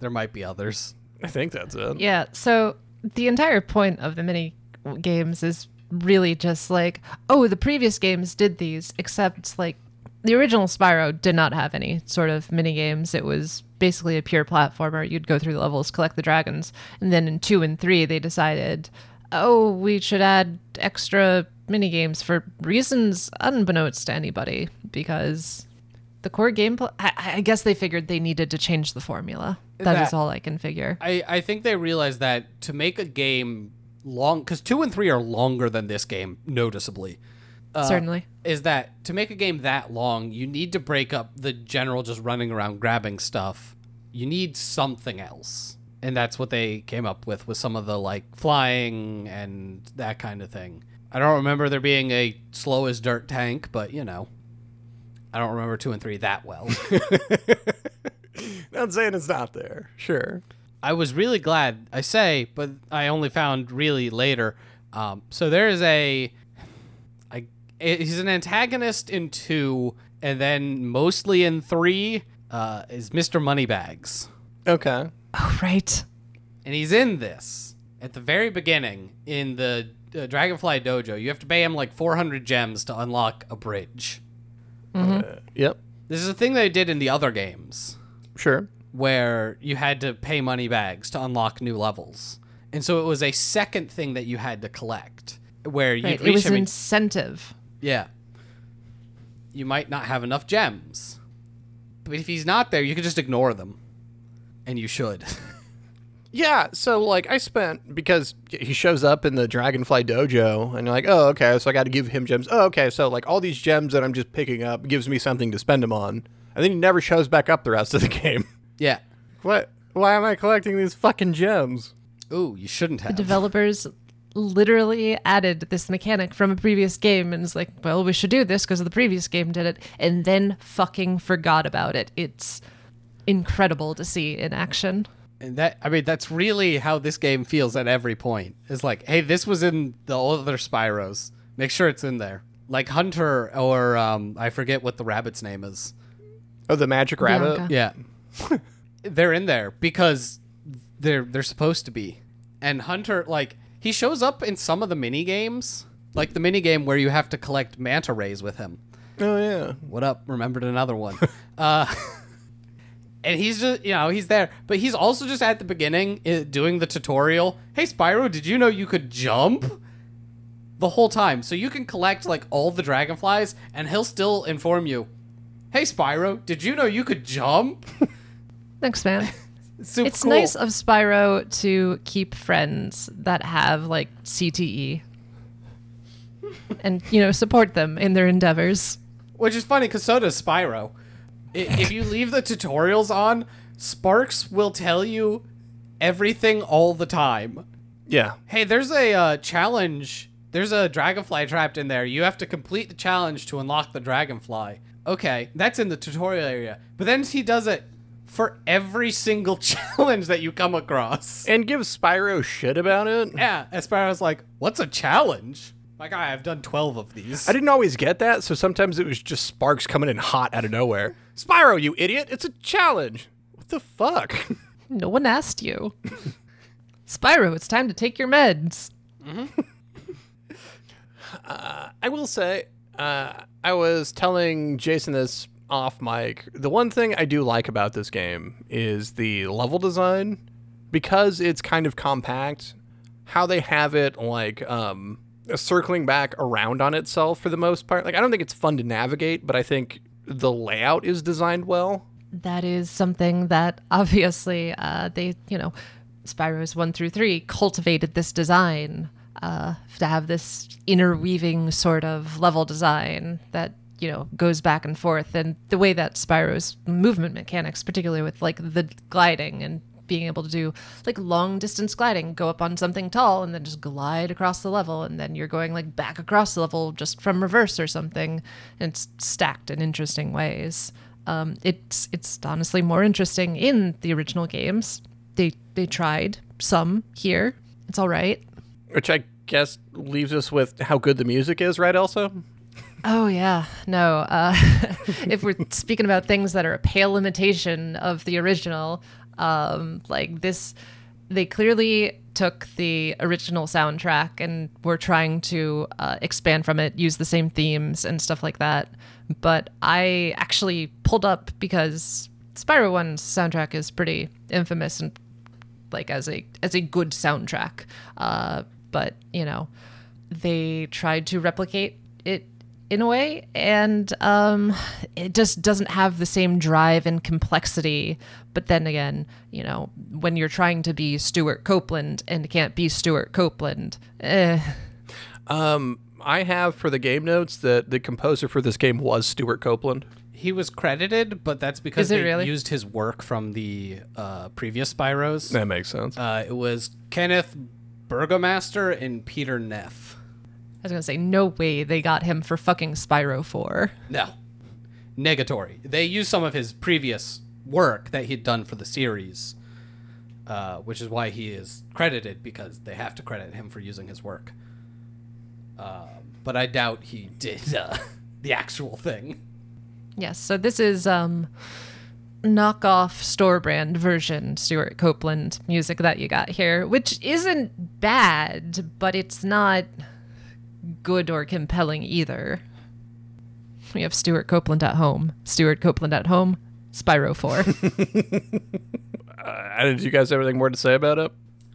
there might be others. I think that's it. Yeah. So the entire point of the mini games is really just like, oh, the previous games did these, except like the original Spyro did not have any sort of mini games. It was basically a pure platformer. You'd go through the levels, collect the dragons, and then in two and three they decided, oh, we should add extra mini games for reasons unbeknownst to anybody because the core gameplay. I, I guess they figured they needed to change the formula. that is all I can figure. I, I think they realized that to make a game long, because two and three are longer than this game, noticeably. Uh, Certainly. Is that to make a game that long, you need to break up the general just running around grabbing stuff. You need something else. And that's what they came up with with some of the like flying and that kind of thing. I don't remember there being a slow as dirt tank, but you know. I don't remember two and three that well. *laughs* Not saying it's not there. Sure. I was really glad. I say, but I only found really later. Um, so there is a, I, he's an antagonist in two, and then mostly in three uh, is Mr. Moneybags, Okay. Oh, right. and he's in this at the very beginning in the uh, Dragonfly Dojo. You have to pay him like 400 gems to unlock a bridge. Uh, yep. This is a thing they did in the other games. Sure. where you had to pay Moneybags to unlock new levels. And so it was a second thing that you had to collect where you Right. It was him an and- incentive. Yeah. You might not have enough gems. But if he's not there, you can just ignore them. And you should. *laughs* Yeah, so like I spent because he shows up in the Dragonfly Dojo, and you're like, oh, okay, so I got to give him gems. Oh, okay, so like all these gems that I'm just picking up gives me something to spend them on, and then he never shows back up the rest of the *laughs* game. yeah. what? Why am I collecting these fucking gems? Ooh, you shouldn't have. The developers *laughs* literally added this mechanic from a previous game and is like, well, we should do this because the previous game did it, and then fucking forgot about it. It's incredible to see in action. and that I mean that's really how this game feels at every point. It's like, hey, this was in the other Spyros. Make sure it's in there. Like Hunter or um, I forget what the rabbit's name is. Oh, the magic rabbit. Bianca. Yeah. *laughs* they're in there because they're they're supposed to be. And Hunter like he shows up in some of the mini games, like the mini game where you have to collect manta rays with him. Oh yeah. What up? Remembered another one. *laughs* uh And he's just, you know, he's there, but he's also just at the beginning uh, doing the tutorial. Hey, Spyro, did you know you could jump? The whole time. So you can collect, like, all the dragonflies, and he'll still inform you. Hey, Spyro, did you know you could jump? Thanks, man. *laughs* It's super it's cool. nice of Spyro to keep friends that have like CTE and, you know, support them in their endeavors. Which is funny because so does Spyro. If you leave the tutorials on, Sparx will tell you everything all the time. Yeah. Hey, there's a uh, challenge. There's a dragonfly trapped in there. You have to complete the challenge to unlock the dragonfly. Okay, that's in the tutorial area. But then he does it for every single *laughs* challenge that you come across. And give Spyro shit about it. Yeah, and Spyro's like, "What's a challenge?" My guy, I've done twelve of these. I didn't always get that, so sometimes it was just Sparx coming in hot out of nowhere. Spyro, you idiot! It's a challenge. What the fuck? *laughs* No one asked you. *laughs* Spyro, it's time to take your meds. I will say, uh, I was telling Jason this off mic. The one thing I do like about this game is the level design, because it's kind of compact. How they have it like um, circling back around on itself for the most part. Like I don't think it's fun to navigate, but I think the layout is designed well. That is something that *laughs* obviously uh, they, you know, Spyro's 1 through 3 cultivated this design uh, to have this interweaving sort of level design that you know goes back and forth. And the way that Spyro's movement mechanics particularly with like the gliding and being able to do like long distance gliding go up on something tall and then just glide across the level and then you're going like back across the level just from reverse or something and it's stacked in interesting ways. Um, it's it's honestly more interesting in the original games. They they tried some here. It's all right. Which I guess leaves us with how good the music is, right, Elsa? Oh yeah, no. Uh, *laughs* if we're speaking about things that are a pale imitation of the original, um, like this, they clearly took the original soundtrack and were trying to uh, expand from it, use the same themes and stuff like that. But I actually pulled up because Spyro One's soundtrack is pretty infamous and like as a as a good soundtrack. Uh, but you know, they tried to replicate it in a way, and um, it just doesn't have the same drive and complexity. But then again, you know, when you're trying to be Stewart Copeland and can't be Stewart Copeland, eh. Um, I have for the game notes that the composer for this game was Stewart Copeland. He was credited, but that's because Is it they really? used his work from the uh, previous Spyros. That makes sense. Uh, it was Kenneth Burgomaster and Peter Neff. I was gonna say no way they got him for fucking Spyro Four. No. Negatory. They used some of his previous work that he'd done for the series, uh, which is why he is credited because they have to credit him for using his work. Um, but I doubt he did uh, *laughs* the actual thing. Yes, so this is um knockoff store brand version Stewart Copeland music that you got here, which isn't bad, but it's not good or compelling either. We have Stewart Copeland at home. Stewart Copeland at home. Spyro 4. *laughs* Uh, did you guys have anything more to say about it?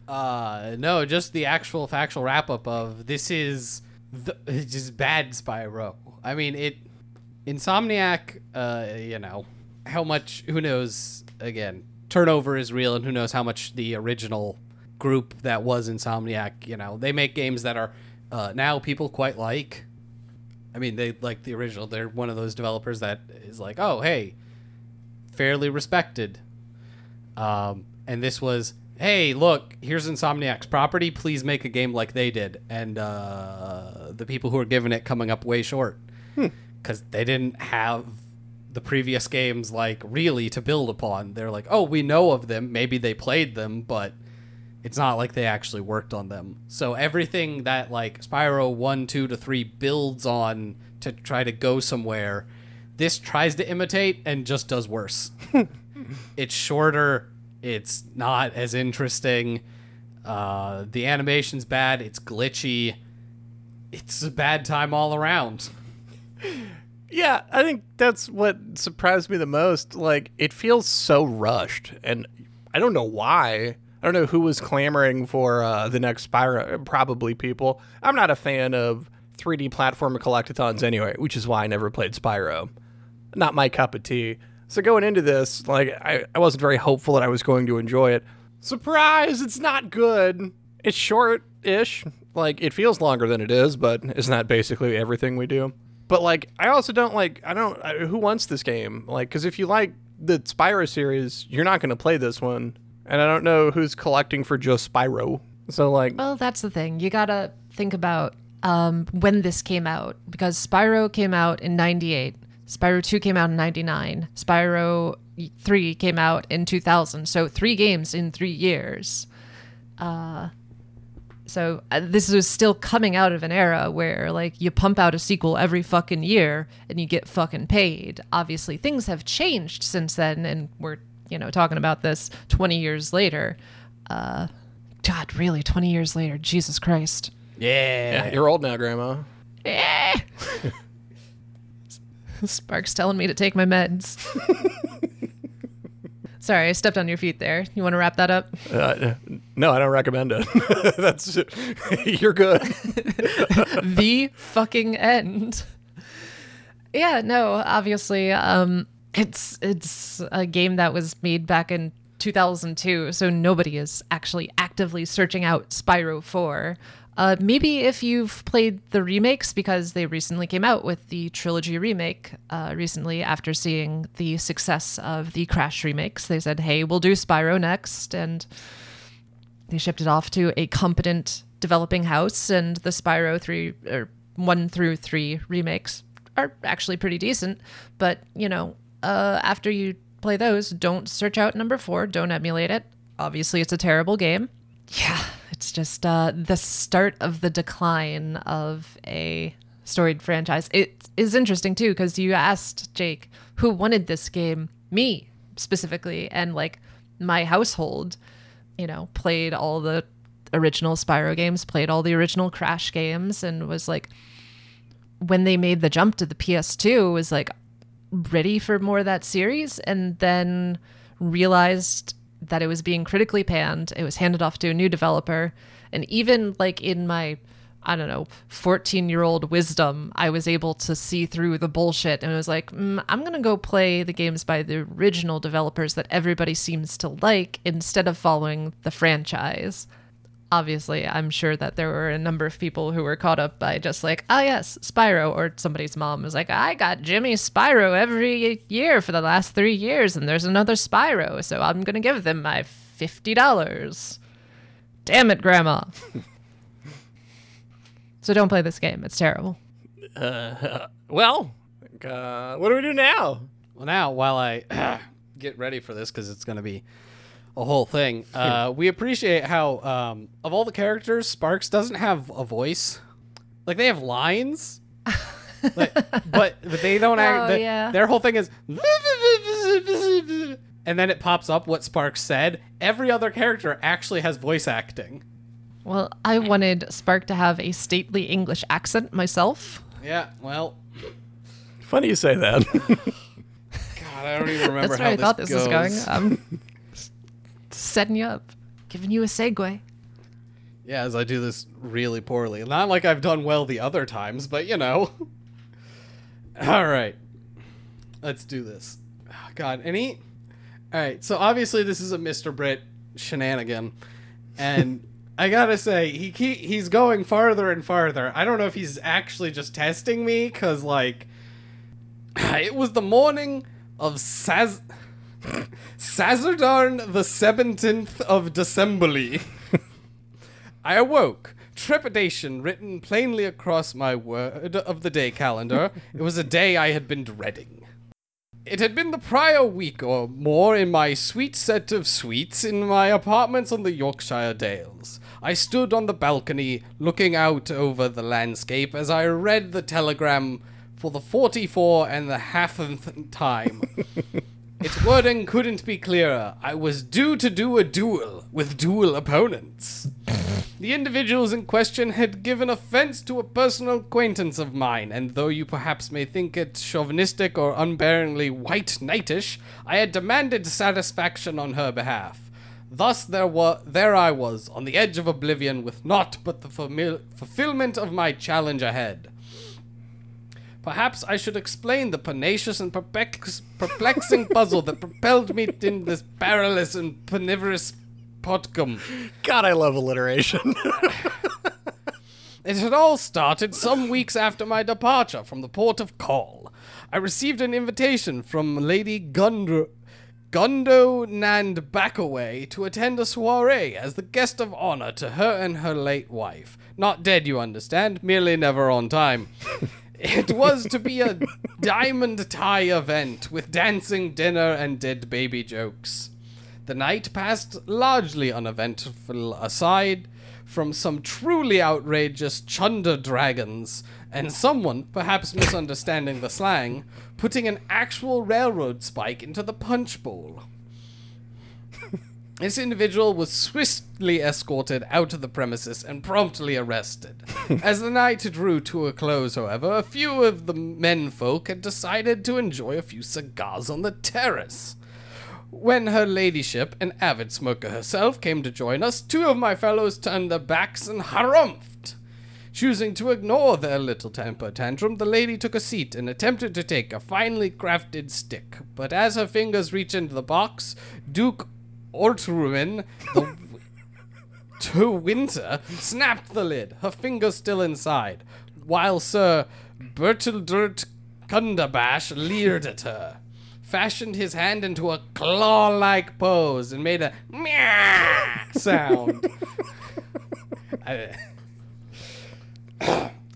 Uh, no, just the actual factual wrap up of this is the, just bad Spyro. I mean, it Insomniac. Uh, you know how much? Who knows? Again, turnover is real, and who knows how much the original group that was Insomniac. You know, they make games that are uh, now people quite like. I mean, they like the original. They're one of those developers that is like, oh, hey, fairly respected. Um, and this was, hey, look, here's Insomniac's property. Please make a game like they did. And uh, the people who are giving it coming up way short because they didn't have the previous games like really to build upon. They're like, oh, we know of them. Maybe they played them, but it's not like they actually worked on them. So everything that like Spyro 1, 2 to 3 builds on to try to go somewhere, this tries to imitate and just does worse. *laughs* it's shorter, it's not as interesting. Uh, the animation's bad, it's glitchy. It's a bad time all around. Yeah, I think that's what surprised me the most. Like, it feels so rushed, and I don't know why. I don't know who was clamoring for uh, the next Spyro. Probably people. I'm not a fan of 3D platformer collectathons anyway, which is why I never played Spyro. Not my cup of tea. So going into this, like, I, I wasn't very hopeful that I was going to enjoy it. Surprise! It's not good. It's short-ish. Like, it feels longer than it is, but isn't that basically everything we do? But like, I also don't like. I don't. I, who wants this game? Like, because if you like the Spyro series, you're not going to play this one. And I don't know who's collecting for just Spyro. So like, Well, that's the thing. You gotta think about um, when this came out because Spyro came out in '98, Spyro 2 came out in '99, Spyro 3 came out in 2000. So three games in three years. Uh, so uh, this was still coming out of an era where like you pump out a sequel every fucking year and you get fucking paid. Obviously, things have changed since then, and we're you know talking about this 20 years later. Uh, God, really, 20 years later, Jesus Christ. Yeah. yeah, you're old now, Grandma. Eh. *laughs* Sparx's telling me to take my meds. *laughs* Sorry, I stepped on your feet there. You want to wrap that up? Uh, no, I don't recommend it. *laughs* That's you're good. the fucking end. Yeah, no, obviously, um, it's it's a game that was made back in 2002, so nobody is actually actively searching out Spyro 4. Uh, maybe if you've played the remakes, because they recently came out with the trilogy remake uh, recently after seeing the success of the Crash remakes. They said, hey, we'll do Spyro next. And they shipped it off to a competent developing house. And the Spyro 3 or 1 through 3 remakes are actually pretty decent. But, you know, uh, after you play those, don't search out number 4, don't emulate it. Obviously, it's a terrible game. Yeah, it's just uh, the start of the decline of a storied franchise. It is interesting too because you asked Jake who wanted this game, me specifically, and like my household, you know, played all the original Spyro games, played all the original Crash games, and was like, when they made the jump to the PS2, was like ready for more of that series, and then realized that it was being critically panned. It was handed off to a new developer. And even like in my, I don't know, 14 year old wisdom, I was able to see through the bullshit and was like, mm, I'm going to go play the games by the original developers that everybody seems to like instead of following the franchise. Obviously, I'm sure that there were a number of people who were caught up by just like, oh, yes, Spyro. Or somebody's mom was like, I got Jimmy Spyro every year for the last three years, and there's another Spyro, so I'm going to give them my $50. Damn it, Grandma. *laughs* so don't play this game. It's terrible. Uh, *laughs* well, uh, what do we do now? Well, now while I *clears throat* get ready for this, because it's going to be a whole thing, *laughs* uh, we appreciate how um, of all the characters, Sparx doesn't have a voice. Like they have lines, like, *laughs* but but they don't act. Oh, the- yeah. Their whole thing is, *laughs* and then it pops up what Sparx said. Every other character actually has voice acting. Well, I wanted Sparx to have a stately English accent myself. Yeah, well, Funny you say that. God, I don't even remember That's how where I thought this was going. goes. Setting you up, giving you a segue. Yeah, as I do this really poorly. Not like I've done well the other times, but you know. *laughs* All right. Let's do this. Oh, God, any. All right, so obviously this is a Mr. Brit shenanigan. And I gotta say, he, he he's going farther and farther. I don't know if he's actually just testing me, because, like. *sighs* It was the morning of Saz. Sazerdarn the 17th of Decemberly. I awoke, trepidation written plainly across my word of the day calendar. it was a day I had been dreading. It had been the prior week or more in my sweet set of suites in my apartments on the Yorkshire Dales. I stood on the balcony looking out over the landscape as I read the telegram for the 44 and the halfth time. Its wording couldn't be clearer. I was due to do a duel with dual opponents. The individuals in question had given offense to a personal acquaintance of mine, and though you perhaps may think it chauvinistic or unbearingly white knightish, I had demanded satisfaction on her behalf. Thus there wa- there I was, on the edge of oblivion, with naught but the famil- fulfillment of my challenge ahead. Perhaps I should explain the pernicious and perplex- perplexing *laughs* puzzle that propelled me in this perilous and panivorous potcom. God, I love alliteration. *laughs* It had all started some weeks after my departure from the port of Call. I received an invitation from Lady Gundo, Gundo Nand Backaway to attend a soiree as the guest of honor to her and her late wife. Not dead, you understand, merely never on time. *laughs* It was to be a diamond tie event with dancing, dinner, and dead baby jokes. The night passed largely uneventful aside from some truly outrageous chunder dragons and someone, perhaps misunderstanding the slang, putting an actual railroad spike into the punch bowl. This individual was swiftly escorted out of the premises and promptly arrested. *laughs* As the night drew to a close, however, a few of the menfolk had decided to enjoy a few cigars on the terrace. When her ladyship, an avid smoker herself, came to join us, two of my fellows turned their backs and harumphed. Choosing to ignore their little temper tantrum, the lady took a seat and attempted to take a finely crafted stick. But as her fingers reached into the box, Duke Ortrumen, the to Winter snapped the lid, her finger still inside, while Sir Bertildert Kundabash leered at her, fashioned his hand into a claw-like pose, and made a meow sound. *laughs* I,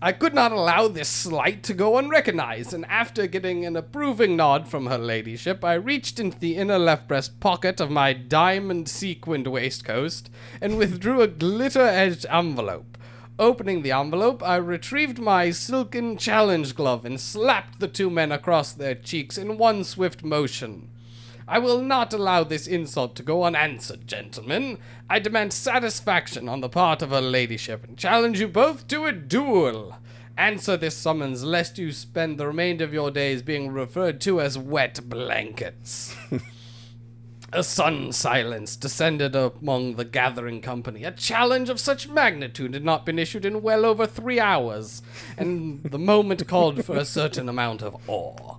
I could not allow this slight to go unrecognized, and after getting an approving nod from her ladyship, I reached into the inner left breast pocket of my diamond sequined waistcoat and withdrew a glitter edged envelope. Opening the envelope, I retrieved my silken challenge glove and slapped the two men across their cheeks in one swift motion. I will not allow this insult to go unanswered, gentlemen. I demand satisfaction on the part of her ladyship and challenge you both to a duel. Answer this summons, lest you spend the remainder of your days being referred to as wet blankets. *laughs* A sudden silence descended among the gathering company. A challenge of such magnitude had not been issued in well over three hours, and the moment called for a certain amount of awe.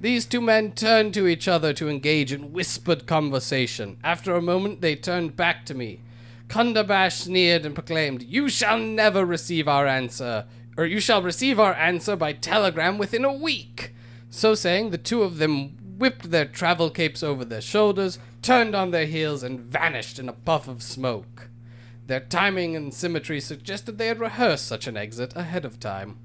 These two men turned to each other to engage in whispered conversation. After a moment, they turned back to me. Kundabash sneered and proclaimed, You shall never receive our answer, or you shall receive our answer by telegram within a week. So saying, the two of them whipped their travel capes over their shoulders, turned on their heels, and vanished in a puff of smoke. Their timing and symmetry suggested they had rehearsed such an exit ahead of time.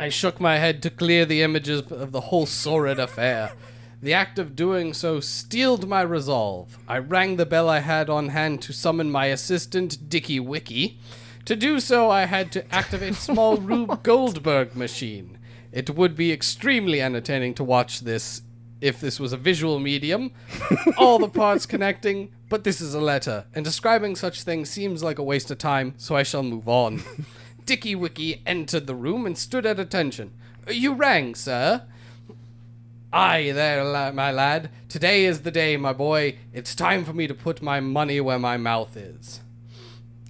I shook my head to clear the images of the whole sordid affair. The act of doing so steeled my resolve. I rang the bell I had on hand to summon my assistant, Dicky Wicky. To do so, I had to activate a small *laughs* Rube Goldberg machine. It would be extremely entertaining to watch this if this was a visual medium, *laughs* all the parts connecting, but this is a letter, and describing such things seems like a waste of time, so I shall move on. *laughs* Dicky Wicky entered the room and stood at attention. You rang, sir? Aye, there, la- my lad. Today is the day, my boy. It's time for me to put my money where my mouth is.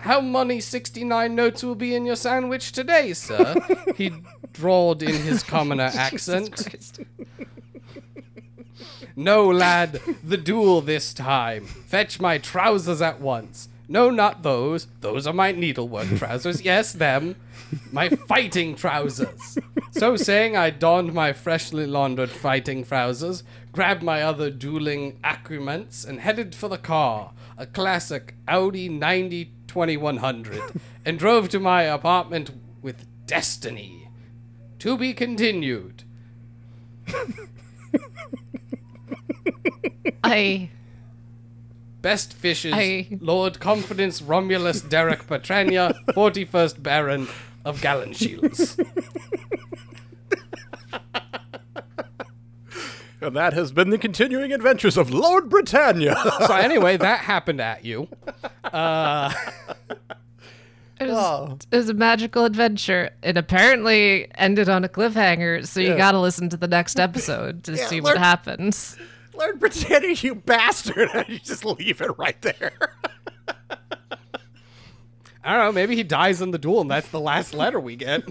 How many 69 notes will be in your sandwich today, sir? he drawled in his *laughs* commoner accent. No, lad, the duel this time. Fetch my trousers at once. No, not those. Those are my needlework *laughs* trousers. Yes, them. My fighting trousers. So saying, I donned my freshly laundered fighting trousers, grabbed my other dueling accoutrements, and headed for the car, a classic Audi 90 2100, and drove to my apartment with destiny. To be continued. I Best fishes, I- Lord Confidence Romulus Derek Petrania, *laughs* 41st Baron of Gallenshiels. And that has been the continuing adventures of Lord Britannia. *laughs* so anyway, that happened at you. Uh, *laughs* it was, Oh. it was a magical adventure. It apparently ended on a cliffhanger, so you Yeah. got to listen to the next episode to Yeah, see learn- what happens. Lord Britannia, you bastard! *laughs* you just leave it right there. *laughs* I don't know, maybe he dies in the duel and that's the last letter we get.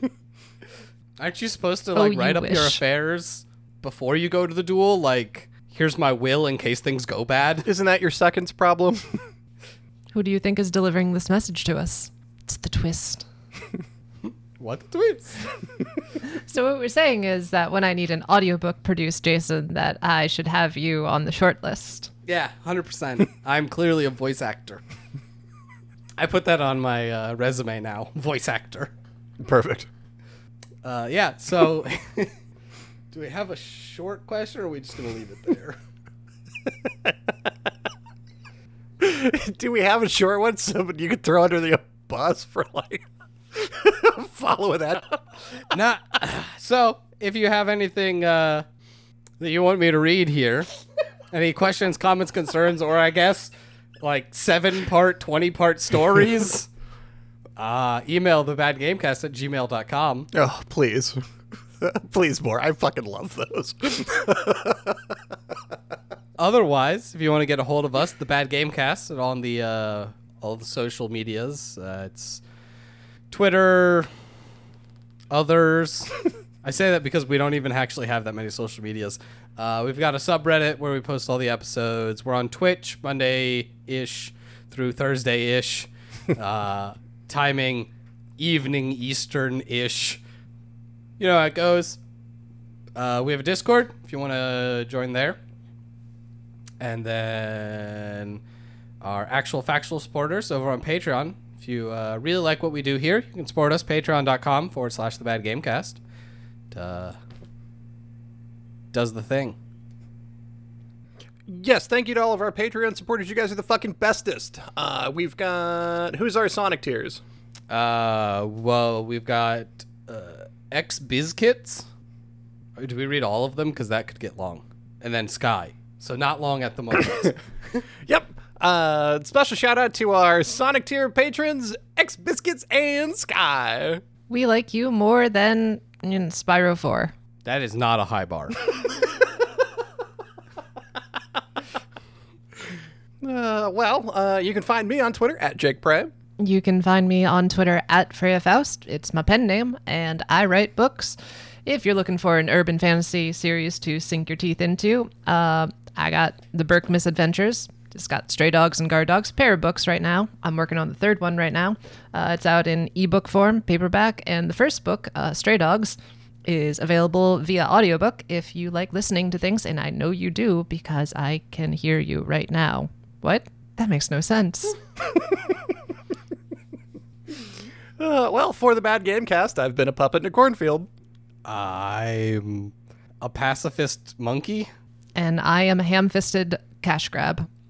*laughs* Aren't you supposed to Oh, like you write up your affairs before you go to the duel? Like, here's my will in case things go bad? Isn't that your second's problem? Who do you think is delivering this message to us? It's the twist. What twist? *laughs* So what we're saying is that when I need an audiobook produced, Jason, that I should have you on the short list. Yeah, 100%. I'm clearly a voice actor. I put that on my uh, resume now. Voice actor. Perfect. Uh, yeah, so *laughs* do we have a short question or are we just going to leave it there? *laughs* Do we have a short one so you could throw under the bus for like *laughs* following that? *laughs* nah. *clears throat* So, if you have anything uh, that you want me to read here, any questions, comments, concerns, or I guess like seven part, 20 part stories, *laughs* uh, email the bad gamecast at gmail.com. Oh, please. please more. I fucking love those. Otherwise, if you want to get a hold of us, the Bad Gamecast, and on the uh, all the social medias, uh, it's Twitter, others. I say that because we don't even actually have that many social medias. Uh, we've got a subreddit where we post all the episodes. We're on Twitch Monday ish through Thursday ish, *laughs* uh, timing evening Eastern ish. You know how it goes. Uh, we have a Discord if you want to join there. And then our actual factual supporters over on Patreon. If you uh, really like what we do here, you can support us patreon.com forward slash the bad gamecast. It, uh, does the thing. Yes, thank you to all of our Patreon supporters. You guys are the fucking bestest. Uh, we've got who's our Sonic tiers? Uh, well, we've got uh, X Bizkits. Do we read all of them? Because that could get long. And then Sky. So not long at the moment. *laughs* Yep. Uh, special shout out to our Sonic tier patrons, X Biscuits and Sky. We like you more than in Spyro 4. that is not a high bar. *laughs* Uh, well, uh, you can find me on Twitter at Jake Pray. You can find me on Twitter at Freya Faust. It's my pen name, and I write books. If you're looking for an urban fantasy series to sink your teeth into, uh, I got The Burke Misadventures. Just got Stray Dogs and Guard Dogs, pair of books right now. I'm working on the third one right now. Uh, it's out in ebook form, paperback, and the first book, uh, Stray Dogs, is available via audiobook if you like listening to things, and I know you do because I can hear you right now. What? That makes no sense. *laughs* Uh, well, for the Bad Game Cast, I've been a puppet in a cornfield. I'm a pacifist monkey. and I am a ham fisted cash grab.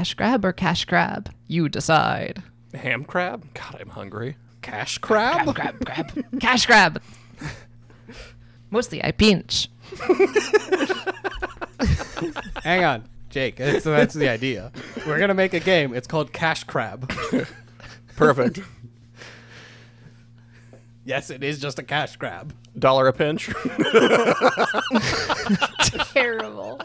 Cash grab or cash grab? You decide. Ham crab? God, I'm hungry. Cash crab? Crab, crab, crab. cash grab. Mostly I pinch. Hang on, Jake. That's, that's the idea. We're going to make a game. It's called Cash Crab. Perfect. yes, it is just a cash grab. Dollar a pinch. *laughs* Terrible.